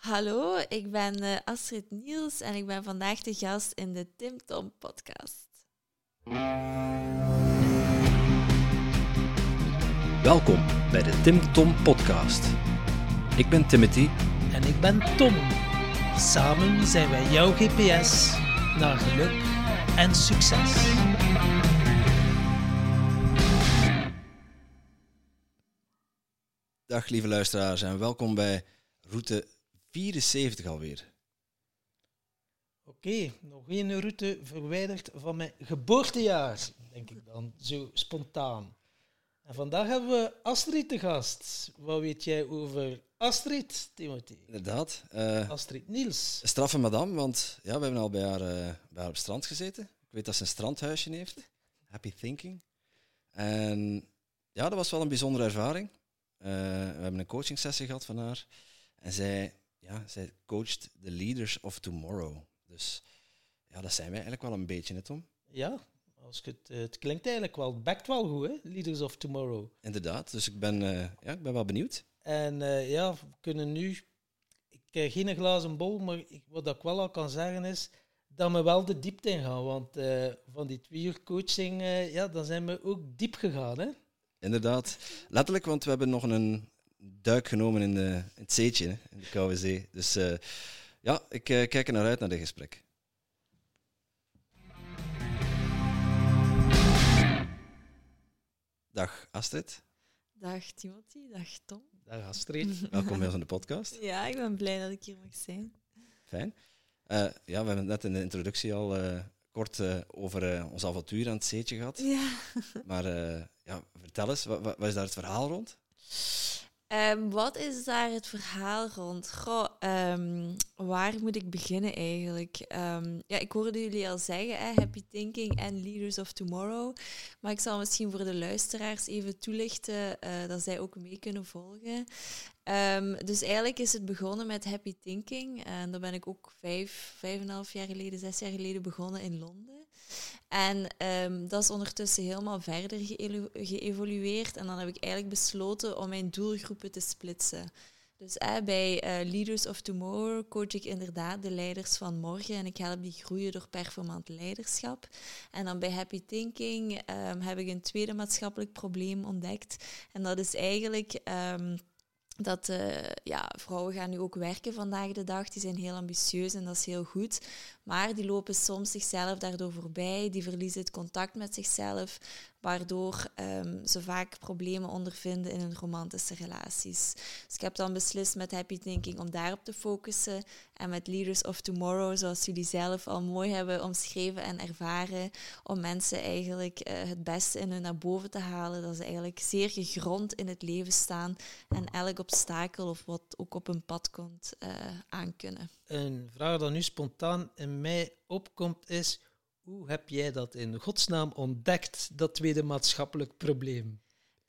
Hallo, ik ben uh, Astrid Niels en ik ben vandaag de gast in de Tim Tom podcast. Welkom bij de Tim Tom podcast. Ik ben Timothy en ik ben Tom. Samen zijn wij jouw GPS naar geluk en succes. Dag lieve luisteraars en welkom bij route 74 alweer. Oké, nog één route verwijderd van mijn geboortejaar, denk ik dan, zo spontaan. En vandaag hebben we Astrid te gast. Wat weet jij over Astrid, Timothy? Inderdaad. Uh, Astrid Niels. Straffe madame, want ja, we hebben al bij haar, uh, bij haar op strand gezeten. Ik weet dat ze een strandhuisje heeft. Happy Thinking. En ja, dat was wel een bijzondere ervaring. Uh, we hebben een coaching sessie gehad van haar. En zij, ja, zij coacht de leaders of tomorrow. Dus ja, dat zijn wij eigenlijk wel een beetje, net om. Ja, als het, het klinkt eigenlijk wel, bekt wel goed, hè? Leaders of Tomorrow. Inderdaad, dus ik ben, uh, ja, ik ben wel benieuwd. En uh, ja, we kunnen nu, ik heb geen glazen bol, maar ik, wat ik wel al kan zeggen is dat we wel de diepte in gaan. Want uh, van die twee uur coaching, ja, dan zijn we ook diep gegaan, hè? Inderdaad, letterlijk, want we hebben nog een duik genomen in, de, in het zeetje, in de Koude Zee. Dus ja, ik kijk er naar uit naar dit gesprek. Dag Astrid. Dag Timothy, dag Tom. Dag Astrid. Welkom bij ons in de podcast. Ja, ik ben blij dat ik hier mag zijn. Fijn. Uh, ja, we hebben het net in de introductie al uh, kort uh, over ons avontuur aan het zeetje gehad. Ja. Maar ja, vertel eens, wat, wat is daar het verhaal rond? Um, wat is daar het verhaal rond? Goh, um, waar moet ik beginnen eigenlijk? Um, ja, ik hoorde jullie al zeggen, Happy Thinking en Leaders of Tomorrow. Maar ik zal misschien voor de luisteraars even toelichten uh, dat zij ook mee kunnen volgen. Dus eigenlijk is het begonnen met Happy Thinking. En daar ben ik ook vijf, vijf en een half jaar geleden, zes jaar geleden begonnen in Londen. En um, dat is ondertussen helemaal verder geëvolueerd. En dan heb ik eigenlijk besloten om mijn doelgroepen te splitsen. Dus eh, bij uh, Leaders of Tomorrow coach ik inderdaad de leiders van morgen en ik help die groeien door performant leiderschap. En dan bij Happy Thinking um, heb ik een tweede maatschappelijk probleem ontdekt. En dat is eigenlijk dat uh, ja, vrouwen gaan nu ook werken vandaag de dag. Die zijn heel ambitieus en dat is heel goed. Maar die lopen soms zichzelf daardoor voorbij. Die verliezen het contact met zichzelf waardoor um, ze vaak problemen ondervinden in hun romantische relaties. Dus ik heb dan beslist met Happy Thinking om daarop te focussen en met Leaders of Tomorrow, zoals jullie zelf al mooi hebben omschreven en ervaren, om mensen eigenlijk uh, het beste in hun naar boven te halen, dat ze eigenlijk zeer gegrond in het leven staan en elk obstakel of wat ook op hun pad komt uh, aankunnen. Een vraag dat nu spontaan in mij opkomt is, hoe heb jij dat in godsnaam ontdekt, dat tweede maatschappelijk probleem?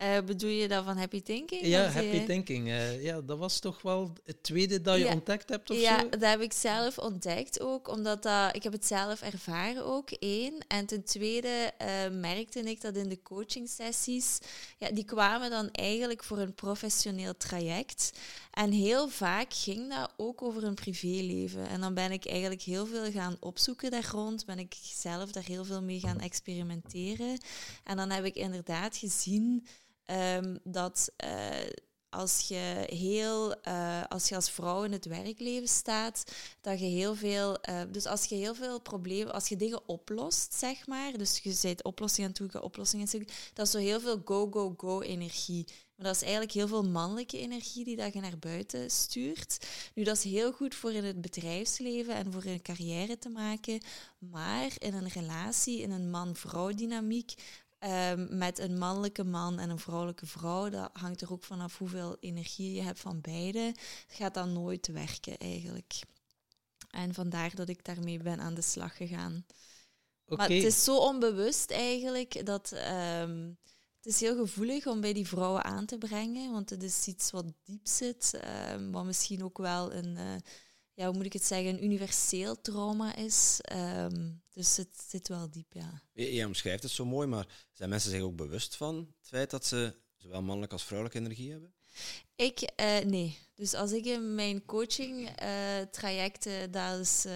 Uh, bedoel je dat van happy thinking? Ja, happy je... thinking. Uh, ja, dat was toch wel het tweede dat je ja. ontdekt hebt of ja, zo? dat heb ik zelf ontdekt ook, omdat dat, ik heb het zelf ervaren ook, één. En ten tweede uh, merkte ik dat in de coaching sessies, ja, die kwamen dan eigenlijk voor een professioneel traject. En heel vaak ging dat ook over een privéleven. En dan ben ik eigenlijk heel veel gaan opzoeken daar rond, ben ik zelf daar heel veel mee gaan experimenteren. En dan heb ik inderdaad gezien Um, dat uh, als je heel, uh, als je als vrouw in het werkleven staat, dat je heel veel, uh, dus als je heel veel problemen, als je dingen oplost, zeg maar, dus je zet oplossingen aan toe, oplossingen aan toe, dat is zo heel veel go, go, go energie. Maar dat is eigenlijk heel veel mannelijke energie die dat je naar buiten stuurt. Nu, dat is heel goed voor in het bedrijfsleven en voor een carrière te maken. Maar in een relatie, in een man-vrouw dynamiek, Um, met een mannelijke man en een vrouwelijke vrouw. Dat hangt er ook vanaf hoeveel energie je hebt van beide. Het gaat dan nooit werken eigenlijk. En vandaar dat ik daarmee ben aan de slag gegaan. Okay. Maar het is zo onbewust eigenlijk dat um, het is heel gevoelig om bij die vrouwen aan te brengen. Want het is iets wat diep zit, um, wat misschien ook wel een. Uh, ja, hoe moet ik het zeggen, een universeel trauma is. Um, dus het zit wel diep, ja. Je, je omschrijft het zo mooi, maar zijn mensen zich ook bewust van het feit dat ze zowel mannelijke als vrouwelijke energie hebben? Ik, uh, nee. Dus als ik in mijn coaching uh, trajecten, dat is, uh,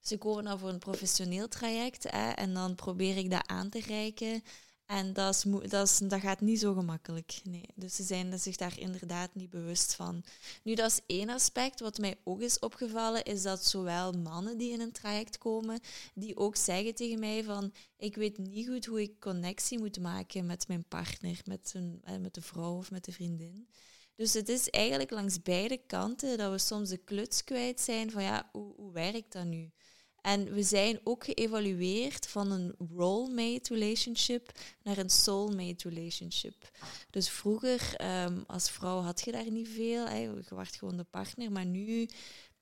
ze komen dan voor een professioneel traject hè, en dan probeer ik dat aan te reiken. En dat, is, dat, is, dat gaat niet zo gemakkelijk. Nee. Dus ze zijn zich daar inderdaad niet bewust van. Nu, dat is één aspect. Wat mij ook is opgevallen, is dat zowel mannen die in een traject komen, die ook zeggen tegen mij van ik weet niet goed hoe ik connectie moet maken met mijn partner, met, een, eh, met de vrouw of met de vriendin. Dus het is eigenlijk langs beide kanten dat we soms de kluts kwijt zijn van ja, hoe, hoe werkt dat nu? En we zijn ook geëvalueerd van een role-mate relationship naar een soulmate relationship. Dus vroeger um, als vrouw had je daar niet veel, hè, je werd gewoon de partner, maar nu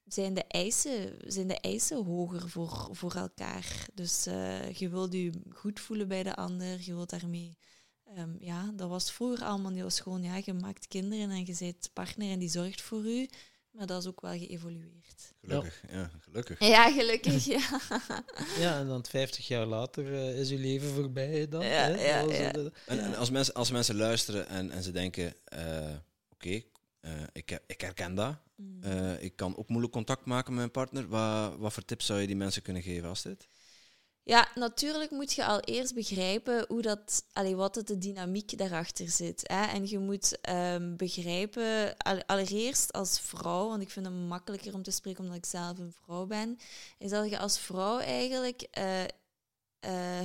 zijn de eisen, zijn de eisen hoger voor, voor elkaar. Dus uh, je wilt je goed voelen bij de ander, je wilt daarmee... Um, ja, dat was vroeger allemaal niet. was gewoon, ja, je maakt kinderen en je bent partner en die zorgt voor u. Maar dat is ook wel geëvolueerd. Gelukkig, ja, gelukkig. Ja, gelukkig, ja. ja, en dan 50 jaar later uh, is uw leven voorbij dan. Ja, hè? ja, ja. En, en, als, mensen, als mensen luisteren en, en ze denken, uh, oké, okay, uh, ik, ik herken dat. Mm. ik kan ook moeilijk contact maken met mijn partner. Wat, wat voor tips zou je die mensen kunnen geven als dit? Ja, natuurlijk moet je al eerst begrijpen hoe dat, allee, wat het de dynamiek daarachter zit. Hè? En je moet um, begrijpen, allereerst als vrouw, want ik vind het makkelijker om te spreken omdat ik zelf een vrouw ben, is dat je als vrouw eigenlijk uh, uh,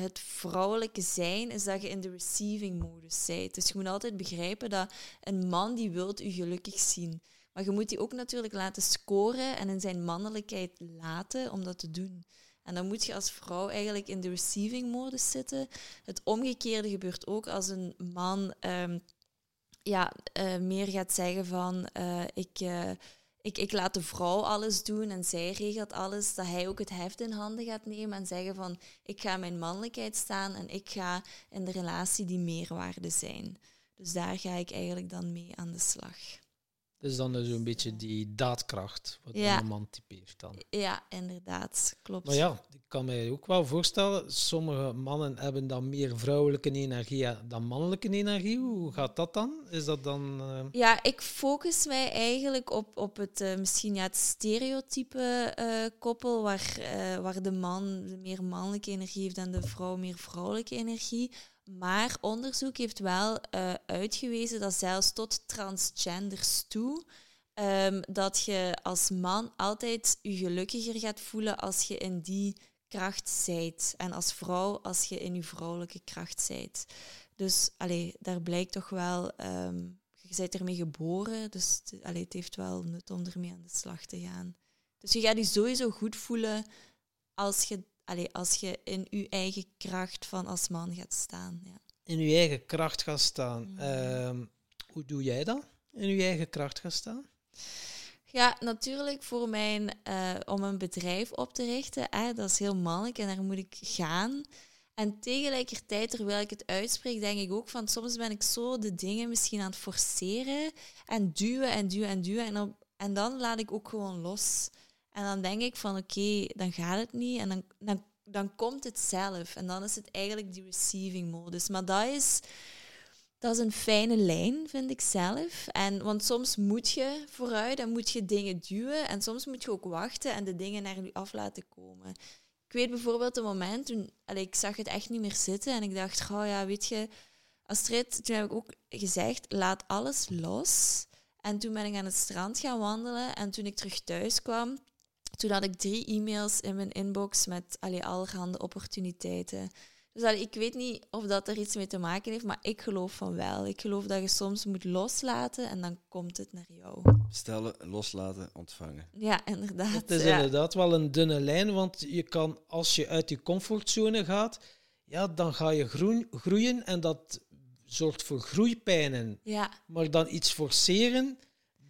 het vrouwelijke zijn is dat je in de receiving modus bent. Dus je moet altijd begrijpen dat een man die wilt u gelukkig zien. Maar je moet die ook natuurlijk laten scoren en in zijn mannelijkheid laten om dat te doen. En dan moet je als vrouw eigenlijk in de receiving modus zitten. Het omgekeerde gebeurt ook als een man um, ja, uh, meer gaat zeggen van uh, ik, uh, ik, ik laat de vrouw alles doen en zij regelt alles, dat hij ook het heft in handen gaat nemen en zeggen van ik ga mijn mannelijkheid staan en ik ga in de relatie die meerwaarde zijn. Dus daar ga ik eigenlijk dan mee aan de slag. Dus dan is zo'n beetje die daadkracht, wat ja. een man typeert dan. Ja, inderdaad, klopt. Maar ja, ik kan mij ook wel voorstellen, sommige mannen hebben dan meer vrouwelijke energie dan mannelijke energie. Hoe gaat dat dan? Is dat dan... Uh... Ja, ik focus mij eigenlijk op, op het, uh, misschien ja, het stereotype uh, koppel, waar, waar de man meer mannelijke energie heeft en de vrouw meer vrouwelijke energie. Maar onderzoek heeft wel uh, uitgewezen dat zelfs tot transgenders toe, um, dat je als man altijd je gelukkiger gaat voelen als je in die kracht zijt. En als vrouw als je in je vrouwelijke kracht zijt. Dus allee, daar blijkt toch wel, um, je bent ermee geboren, dus allee, het heeft wel nut om ermee aan de slag te gaan. Dus je gaat je sowieso goed voelen als je allee, als je in je eigen kracht van als man gaat staan. Ja. In je eigen kracht gaat staan. Mm. Uh, hoe doe jij dat? In je eigen kracht gaan staan? Ja, natuurlijk voor mijn, uh, om een bedrijf op te richten. Hè, dat is heel mannelijk en daar moet ik gaan. En tegelijkertijd, terwijl ik het uitspreek, denk ik ook van soms ben ik zo de dingen misschien aan het forceren en duwen en duwen en duwen. En, op, en dan laat ik ook gewoon los. En dan denk ik van oké, dan gaat het niet. En dan, dan, dan komt het zelf. En dan is het eigenlijk die receiving modus. Maar dat is, dat is een fijne lijn, vind ik zelf. En, want soms moet je vooruit en moet je dingen duwen. En soms moet je ook wachten en de dingen naar je af laten komen. Ik weet bijvoorbeeld een moment toen ik zag het echt niet meer zitten. En ik dacht, oh ja, weet je, Astrid, toen heb ik ook gezegd, laat alles los. En toen ben ik aan het strand gaan wandelen. En toen ik terug thuis kwam, toen had ik drie e-mails in mijn inbox met allee, allerhande opportuniteiten. Dus allee, ik weet niet of dat er iets mee te maken heeft, maar ik geloof van wel. Ik geloof dat je soms moet loslaten en dan komt het naar jou. Stellen, loslaten, ontvangen. Ja, inderdaad. Het is ja. inderdaad wel een dunne lijn, want je kan, als je uit je comfortzone gaat, ja, dan ga je groen, groeien en dat zorgt voor groeipijnen. Ja. Maar dan iets forceren,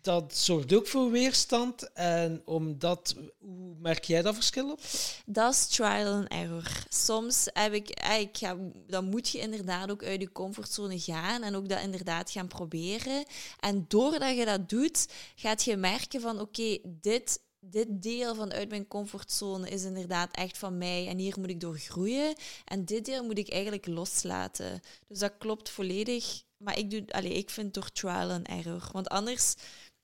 dat zorgt ook voor weerstand. En omdat, hoe merk jij dat verschil op? Dat is trial and error. Soms heb ik, eh, ik ga, dan moet je inderdaad ook uit je comfortzone gaan en ook dat inderdaad gaan proberen. En doordat je dat doet, gaat je merken van oké, dit dit deel van uit mijn comfortzone is inderdaad echt van mij en hier moet ik door groeien. En dit deel moet ik eigenlijk loslaten. Dus dat klopt volledig. Maar ik, doe, allez, ik vind door trial and error. Want anders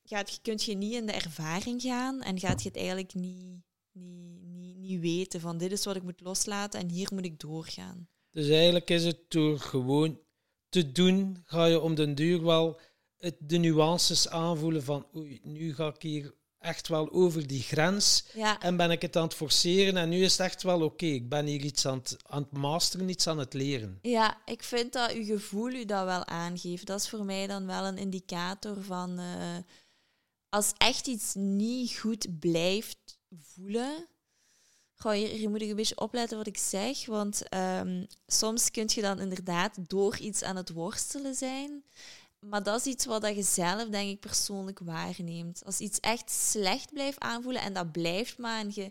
gaat, kun je niet in de ervaring gaan en gaat je het eigenlijk niet, niet, niet, niet weten van dit is wat ik moet loslaten en hier moet ik doorgaan. Dus eigenlijk is het door gewoon te doen, ga je om den duur wel het, de nuances aanvoelen van oei, nu ga ik hier echt wel over die grens Ja, en ben ik het aan het forceren en nu is het echt wel oké, ik ben hier iets aan het, aan het masteren, iets aan het leren. ja, ik vind dat uw gevoel u dat wel aangeeft. Dat is voor mij dan wel een indicator van eh, als echt iets niet goed blijft voelen. Goh, hier, moet ik een beetje opletten wat ik zeg, want ehm, soms kun je dan inderdaad door iets aan het worstelen zijn. Maar dat is iets wat je zelf, denk ik, persoonlijk waarneemt. Als iets echt slecht blijft aanvoelen en dat blijft maar, en je,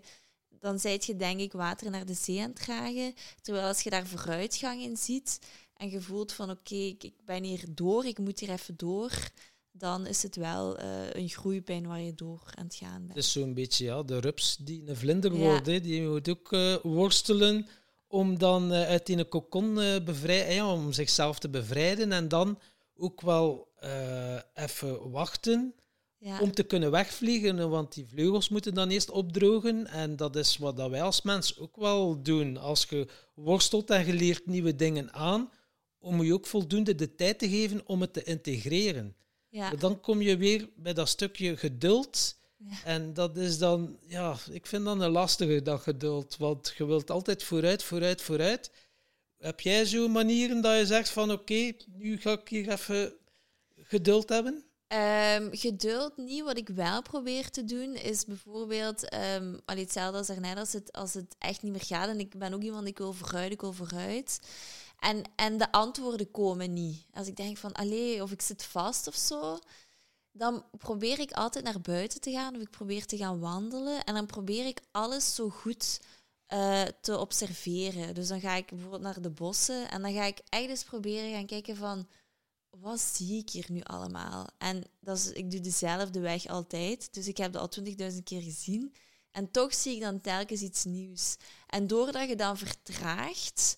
dan zijt je, denk ik, water naar de zee aan het dragen. Terwijl als je daar vooruitgang in ziet en je voelt van oké, ik, ik ben hier door, ik moet hier even door, dan is het wel eh, een groeipijn waar je door aan het gaan Het bent. is zo'n beetje ja, de rups die een vlinder wordt. Hè. Die moet ook eh, worstelen om dan eh, uit die kokon eh bevrij- ja, om zichzelf te bevrijden en dan ook wel even wachten Ja, om te kunnen wegvliegen, want die vleugels moeten dan eerst opdrogen. En dat is wat dat wij als mens ook wel doen. Als je worstelt en je leert nieuwe dingen aan, om je ook voldoende de tijd te geven om het te integreren. Ja, dan kom je weer bij dat stukje geduld. Ja. En dat is dan, ja, ik vind dat een lastige, dat geduld. Want je wilt altijd vooruit, vooruit, vooruit. Heb jij zo'n manieren dat je zegt van oké, nu ga ik hier even geduld hebben? Ehm, geduld niet. Wat ik wel probeer te doen, is bijvoorbeeld allee, hetzelfde als daarnet, als het, als het echt niet meer gaat. En ik ben ook iemand, ik wil vooruit, ik wil vooruit. En, en de antwoorden komen niet. Als ik denk van, allee, of ik zit vast of zo, dan probeer ik altijd naar buiten te gaan of ik probeer te gaan wandelen. En dan probeer ik alles zo goed eh, te observeren. Dus dan ga ik bijvoorbeeld naar de bossen en dan ga ik echt eens proberen gaan kijken van wat zie ik hier nu allemaal? En dat is, ik doe dezelfde weg altijd. Dus ik heb dat al twintigduizend keer gezien. En toch zie ik dan telkens iets nieuws. En doordat je dan vertraagt,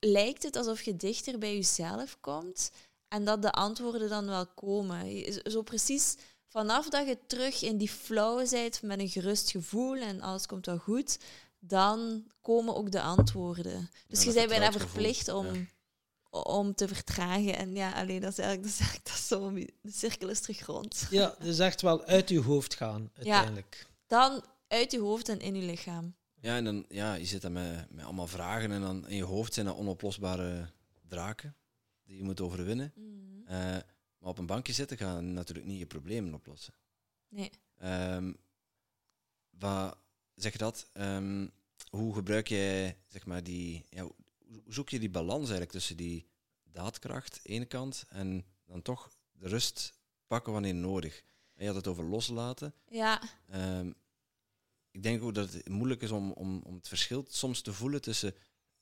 lijkt het alsof je dichter bij jezelf komt. En dat de antwoorden dan wel komen. Zo precies vanaf dat je terug in die flow bent met een gerust gevoel en alles komt wel goed, dan komen ook de antwoorden. Dus Ja, je bent bijna verplicht om, ja. om te vertragen. En ja, alleen dat is eigenlijk, dat is eigenlijk dat is zo, de cirkel is terug rond. Ja, dus echt wel uit je hoofd gaan, uiteindelijk. Dan uit je hoofd en in je lichaam. Ja, en dan, ja, je zit dan met, met allemaal vragen en dan in je hoofd zijn dat onoplosbare draken die je moet overwinnen. Mhm. Eh, maar op een bankje zitten gaan natuurlijk niet je problemen oplossen. Nee. Wat zeg je dat? Ehm, hoe gebruik jij zeg maar die, ja, hoe hoe zoek je die balans eigenlijk tussen die daadkracht, ene kant, en dan toch de rust pakken wanneer nodig? En je had het over loslaten. Ja, Ehm, ik denk ook dat het moeilijk is om, om, om het verschil soms te voelen tussen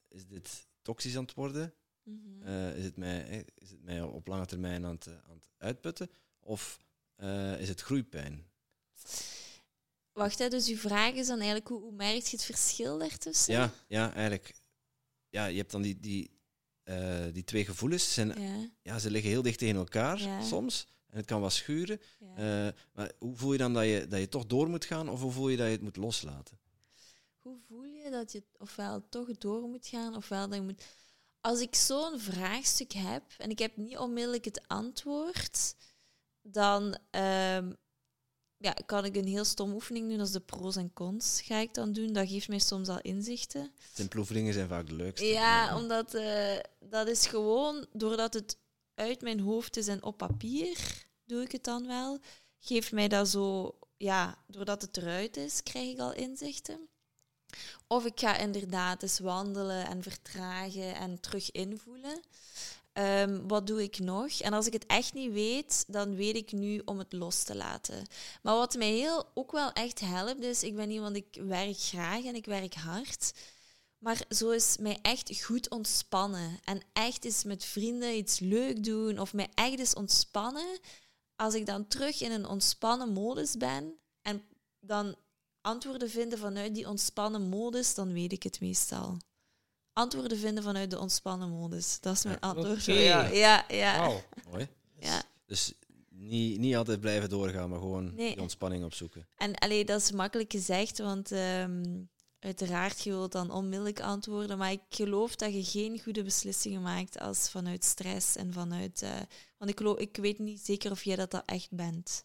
is dit toxisch aan het worden, Mhm. Eh, is, het mij, is het mij op lange termijn aan het, eh, aan het uitputten, of eh, is het groeipijn? Wacht, hè, dus uw vraag is dan eigenlijk hoe, hoe merk je het verschil daartussen? Ja, ja, eigenlijk. Ja, je hebt dan die, die, die twee gevoelens. Zijn, Ja, ja, ze liggen heel dicht tegen elkaar Ja. soms. En het kan wat schuren. ja. Eh, maar hoe voel je dan dat je, dat je toch door moet gaan, of hoe voel je dat je het moet loslaten? Hoe voel je dat je ofwel toch door moet gaan, ofwel dat je moet... Als ik zo'n vraagstuk heb en ik heb niet onmiddellijk het antwoord, dan ehm, ja, kan ik een heel stom oefening doen als de pro's en cons ga ik dan doen. Dat geeft mij soms al inzichten. Simpele oefeningen zijn vaak de leukste. Ja, omdat eh, dat is gewoon, doordat het uit mijn hoofd is en op papier, doe ik het dan wel. Geeft mij dat zo, ja, doordat het eruit is, krijg ik al inzichten. Of ik ga inderdaad eens wandelen en vertragen en terug invoelen. Ehm, wat doe ik nog? En als ik het echt niet weet, dan weet ik nu om het los te laten. Maar wat mij heel ook wel echt helpt, is, ik ben iemand, ik werk graag en ik werk hard. Maar zo is mij echt goed ontspannen. En echt eens met vrienden iets leuk doen of mij echt eens ontspannen. Als ik dan terug in een ontspannen modus ben en dan antwoorden vinden vanuit die ontspannen modus, dan weet ik het meestal. Antwoorden vinden vanuit de ontspannen modus. Dat is mijn Ja, antwoord. Ja, ja, ja. Mooi. ja. Dus niet, niet altijd blijven doorgaan, maar gewoon Nee. die ontspanning opzoeken. En allee, dat is makkelijk gezegd, want ehm, uiteraard je wilt dan onmiddellijk antwoorden. Maar ik geloof dat je geen goede beslissingen maakt als vanuit stress en vanuit. eh, want ik, ik weet niet zeker of jij dat, dat echt bent.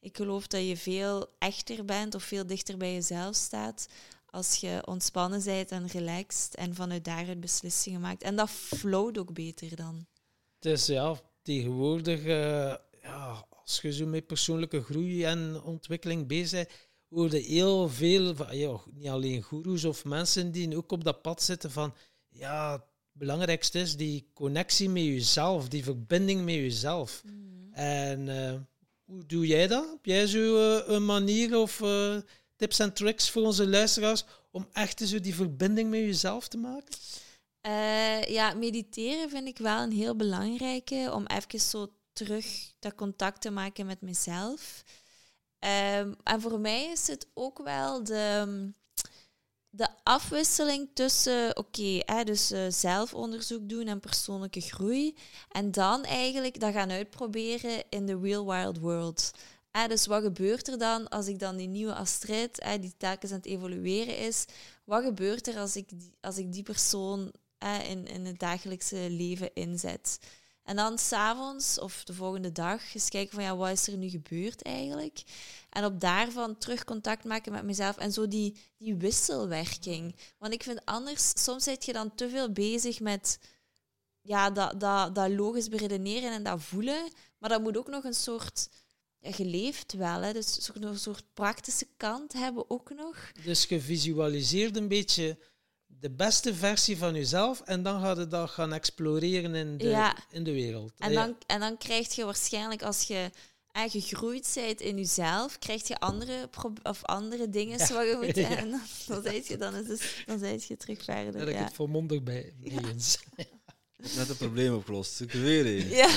Ik geloof dat je veel echter bent of veel dichter bij jezelf staat als je ontspannen bent en relaxed en vanuit daaruit beslissingen maakt. En dat flowt ook beter dan. Dus ja, tegenwoordig, eh, ja, als je zo met persoonlijke groei en ontwikkeling bezig bent, hoor je heel veel, van, ja, niet alleen goeroes of mensen die ook op dat pad zitten van, ja, het belangrijkste is die connectie met jezelf, die verbinding met jezelf. En eh, hoe doe jij dat? Heb jij zo eh, een manier of eh, tips en tricks voor onze luisteraars om echt zo die verbinding met jezelf te maken? Ja, mediteren vind ik wel een heel belangrijke om even zo terug dat contact te maken met mezelf. Ehm, en voor mij is het ook wel de, de afwisseling tussen, oké, dus eh, zelfonderzoek doen en persoonlijke groei. En dan eigenlijk dat gaan uitproberen in de real wild world. Dus wat gebeurt er dan als ik dan die nieuwe Astrid, die telkens aan het evolueren is, wat gebeurt er als ik als ik die persoon in, in het dagelijkse leven inzet? En dan s'avonds of de volgende dag eens kijken van ja, wat is er nu gebeurd eigenlijk? En op daarvan terug contact maken met mezelf en zo die, die wisselwerking. Want ik vind anders, soms zit je dan te veel bezig met ja, dat, dat, dat logisch beredeneren en dat voelen. Maar dat moet ook nog een soort, ja, geleefd wel, hè, dus een soort, praktische kant hebben ook nog. Dus je visualiseert een beetje de beste versie van jezelf en dan gaat je dat gaan exploreren in de, Ja. in de wereld. En Ja. dan, en dan krijg je waarschijnlijk, als je gegroeid bent in jezelf, krijg je andere, of andere dingen Ja. wat je moet... Ja. En dan, dan, zijt je, dan, is het, dan zijt je terug verder. Daar heb ik ja. het volmondig bij eens. Net een probleem opgelost. Ik weer een. Ja.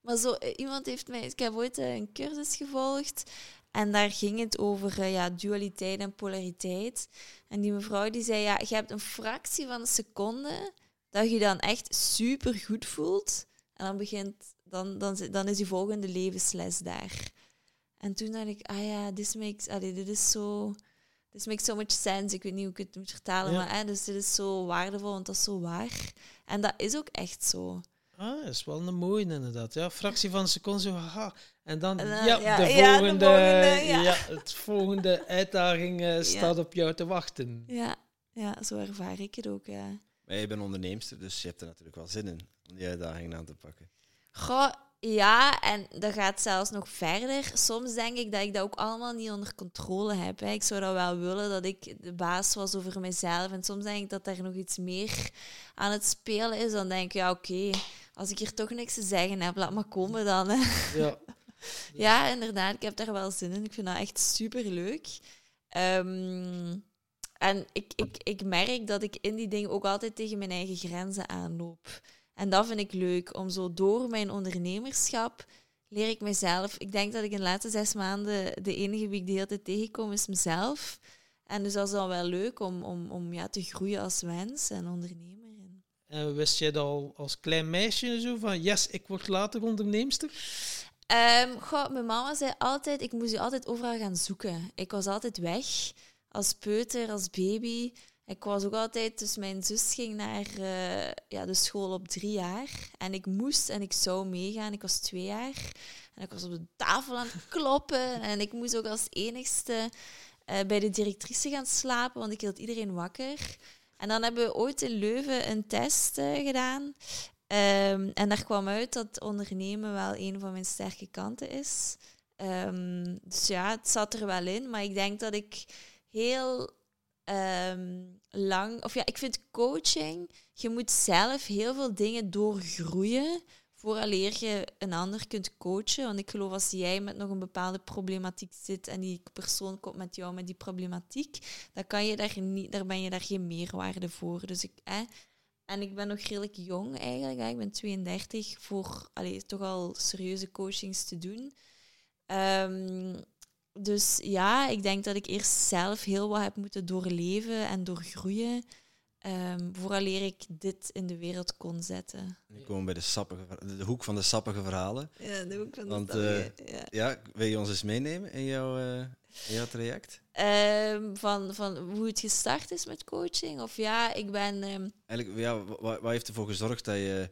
Maar zo, eh, iemand heeft mij... Ik heb ooit eh, een cursus gevolgd en daar ging het over eh, ja, dualiteit en polariteit. En die mevrouw die zei, ja, je hebt een fractie van een seconde dat je dan echt super goed voelt. En dan begint... Dan, dan, dan is je volgende levensles daar. En toen dacht ik, ah ja, this makes... Allee, dit is zo... This makes so much sense. Ik weet niet hoe ik het moet vertalen, Ja. maar hè, dus dit is zo waardevol, want dat is zo waar. En dat is ook echt zo. Ah, dat is wel een mooie inderdaad. Ja, fractie van een seconde zo, haha. En dan, En dan- ja, ja, de ja, de volgende, ja. ja. het volgende uitdaging eh, staat op jou te wachten. Ja, ja, zo ervaar ik het ook, ja. Maar jij bent onderneemster, dus je hebt er natuurlijk wel zin in om die uitdagingen aan te pakken. Goh, ja, en dat gaat zelfs nog verder. Soms denk ik dat ik dat ook allemaal niet onder controle heb. Hè. Ik zou dat wel willen, dat ik de baas was over mezelf. En soms denk ik dat er nog iets meer aan het spelen is. Dan denk ik, ja, oké, als ik hier toch niks te zeggen heb, laat maar komen dan. Hè. Ja. Ja, inderdaad. Ik heb daar wel zin in. Ik vind dat echt super leuk. en ik, ik, ik merk dat ik in die dingen ook altijd tegen mijn eigen grenzen aanloop. En dat vind ik leuk. Om zo door mijn ondernemerschap leer ik mezelf. Ik denk dat ik in de laatste zes maanden de enige wie ik de hele tijd tegenkom is mezelf. En dus dat is dan wel leuk om, om, om ja, te groeien als mens en ondernemer. En wist jij dat al als klein meisje zo van, yes, ik word later onderneemster? Ehm, goh, mijn mama zei altijd, ik moest je altijd overal gaan zoeken. Ik was altijd weg, als peuter, als baby. Ik was ook altijd, dus mijn zus ging naar eh, ja, de school op drie jaar. En ik moest en ik zou meegaan. Ik was twee jaar. En ik was op de tafel aan het kloppen. En ik moest ook als enigste eh, bij de directrice gaan slapen, want ik hield iedereen wakker. En dan hebben we ooit in Leuven een test eh, gedaan. Ehm, en daar kwam uit dat ondernemen wel een van mijn sterke kanten is. Ehm, dus ja, het zat er wel in. Maar ik denk dat ik heel ehm, lang... Of ja, ik vind coaching... Je moet zelf heel veel dingen doorgroeien vooraleer je een ander kunt coachen. Want ik geloof als jij met nog een bepaalde problematiek zit en die persoon komt met jou met die problematiek, dan, kan je daar niet, daar ben je daar geen meerwaarde voor. Dus ik... Eh, en ik ben nog redelijk jong eigenlijk. Ik ben 32 voor allee, toch al serieuze coachings te doen. Ehm, dus ja, ik denk dat ik eerst zelf heel wat heb moeten doorleven en doorgroeien. Um, vooraleer ik dit in de wereld kon zetten. Nu komen we bij de, sappige, de hoek van de sappige verhalen. Ja, de hoek van de Want, sappige, uh, ja. ja. wil je ons eens meenemen in jouw, uh, in jouw traject? Um, van, van hoe het gestart is met coaching? Of ja, ik ben... Um... Eigenlijk, ja, wat, wat, heeft ervoor gezorgd dat je...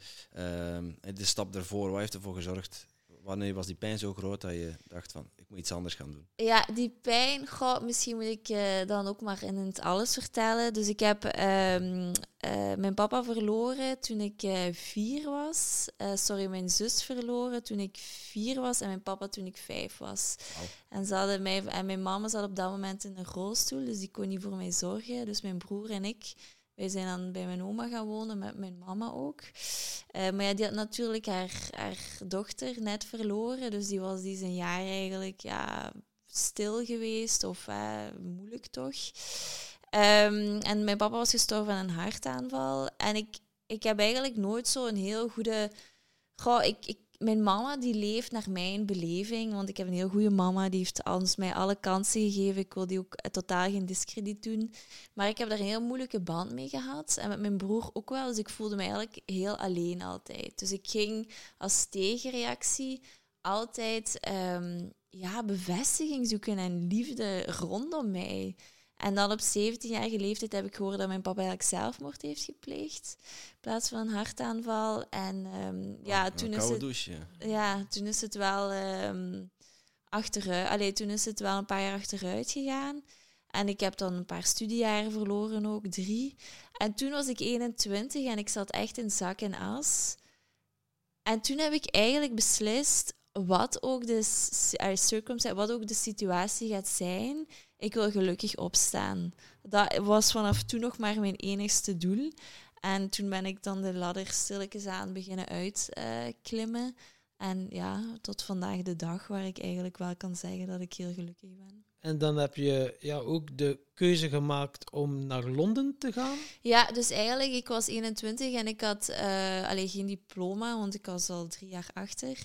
de stap daarvoor, wat heeft ervoor gezorgd wanneer was die pijn zo groot dat je dacht van, ik moet iets anders gaan doen? Ja, die pijn, goh, misschien moet ik uh, dan ook maar in het alles vertellen. Dus ik heb um, uh, mijn papa verloren toen ik uh, vier was. sorry, mijn zus verloren toen ik vier was en mijn papa toen ik vijf was. Wow. En, ze hadden mij, en mijn mama zat op dat moment in een rolstoel, dus die kon niet voor mij zorgen. Dus mijn broer en ik wij zijn dan bij mijn oma gaan wonen, met mijn mama ook. Uh, maar ja, die had natuurlijk haar, haar dochter net verloren. Dus die was die zijn jaar eigenlijk ja, stil geweest. Of uh, moeilijk toch. Um, en mijn papa was gestorven aan een hartaanval. En ik, ik heb eigenlijk nooit zo'n heel goede... Goh, ik, ik mijn mama die leeft naar mijn beleving, want ik heb een heel goede mama, die heeft ons mij alle kansen gegeven. Ik wil die ook totaal geen discrediet doen. Maar ik heb daar een heel moeilijke band mee gehad. En met mijn broer ook wel. Dus ik voelde me eigenlijk heel alleen altijd. Dus ik ging als tegenreactie altijd um, ja, bevestiging zoeken en liefde rondom mij. En dan op 17-jarige leeftijd heb ik gehoord dat mijn papa eigenlijk zelfmoord heeft gepleegd. In plaats van een hartaanval. En um, ja, toen is het. Douche. Ja, toen is het wel um, achteruit. Allee, toen is het wel een paar jaar achteruit gegaan. En ik heb dan een paar studiejaren verloren ook, drie. En toen was ik 21 en ik zat echt in zak en as. En toen heb ik eigenlijk beslist, wat ook de, wat ook de situatie gaat zijn, ik wil gelukkig opstaan. Dat was vanaf toen nog maar mijn enigste doel. En toen ben ik dan de ladder stilletjes aan beginnen uitklimmen. En ja, tot vandaag de dag waar ik eigenlijk wel kan zeggen dat ik heel gelukkig ben. En dan heb je ja, ook de keuze gemaakt om naar Londen te gaan? Ja, dus eigenlijk, ik was 21 en ik had uh, alleen geen diploma, want ik was al drie jaar achter.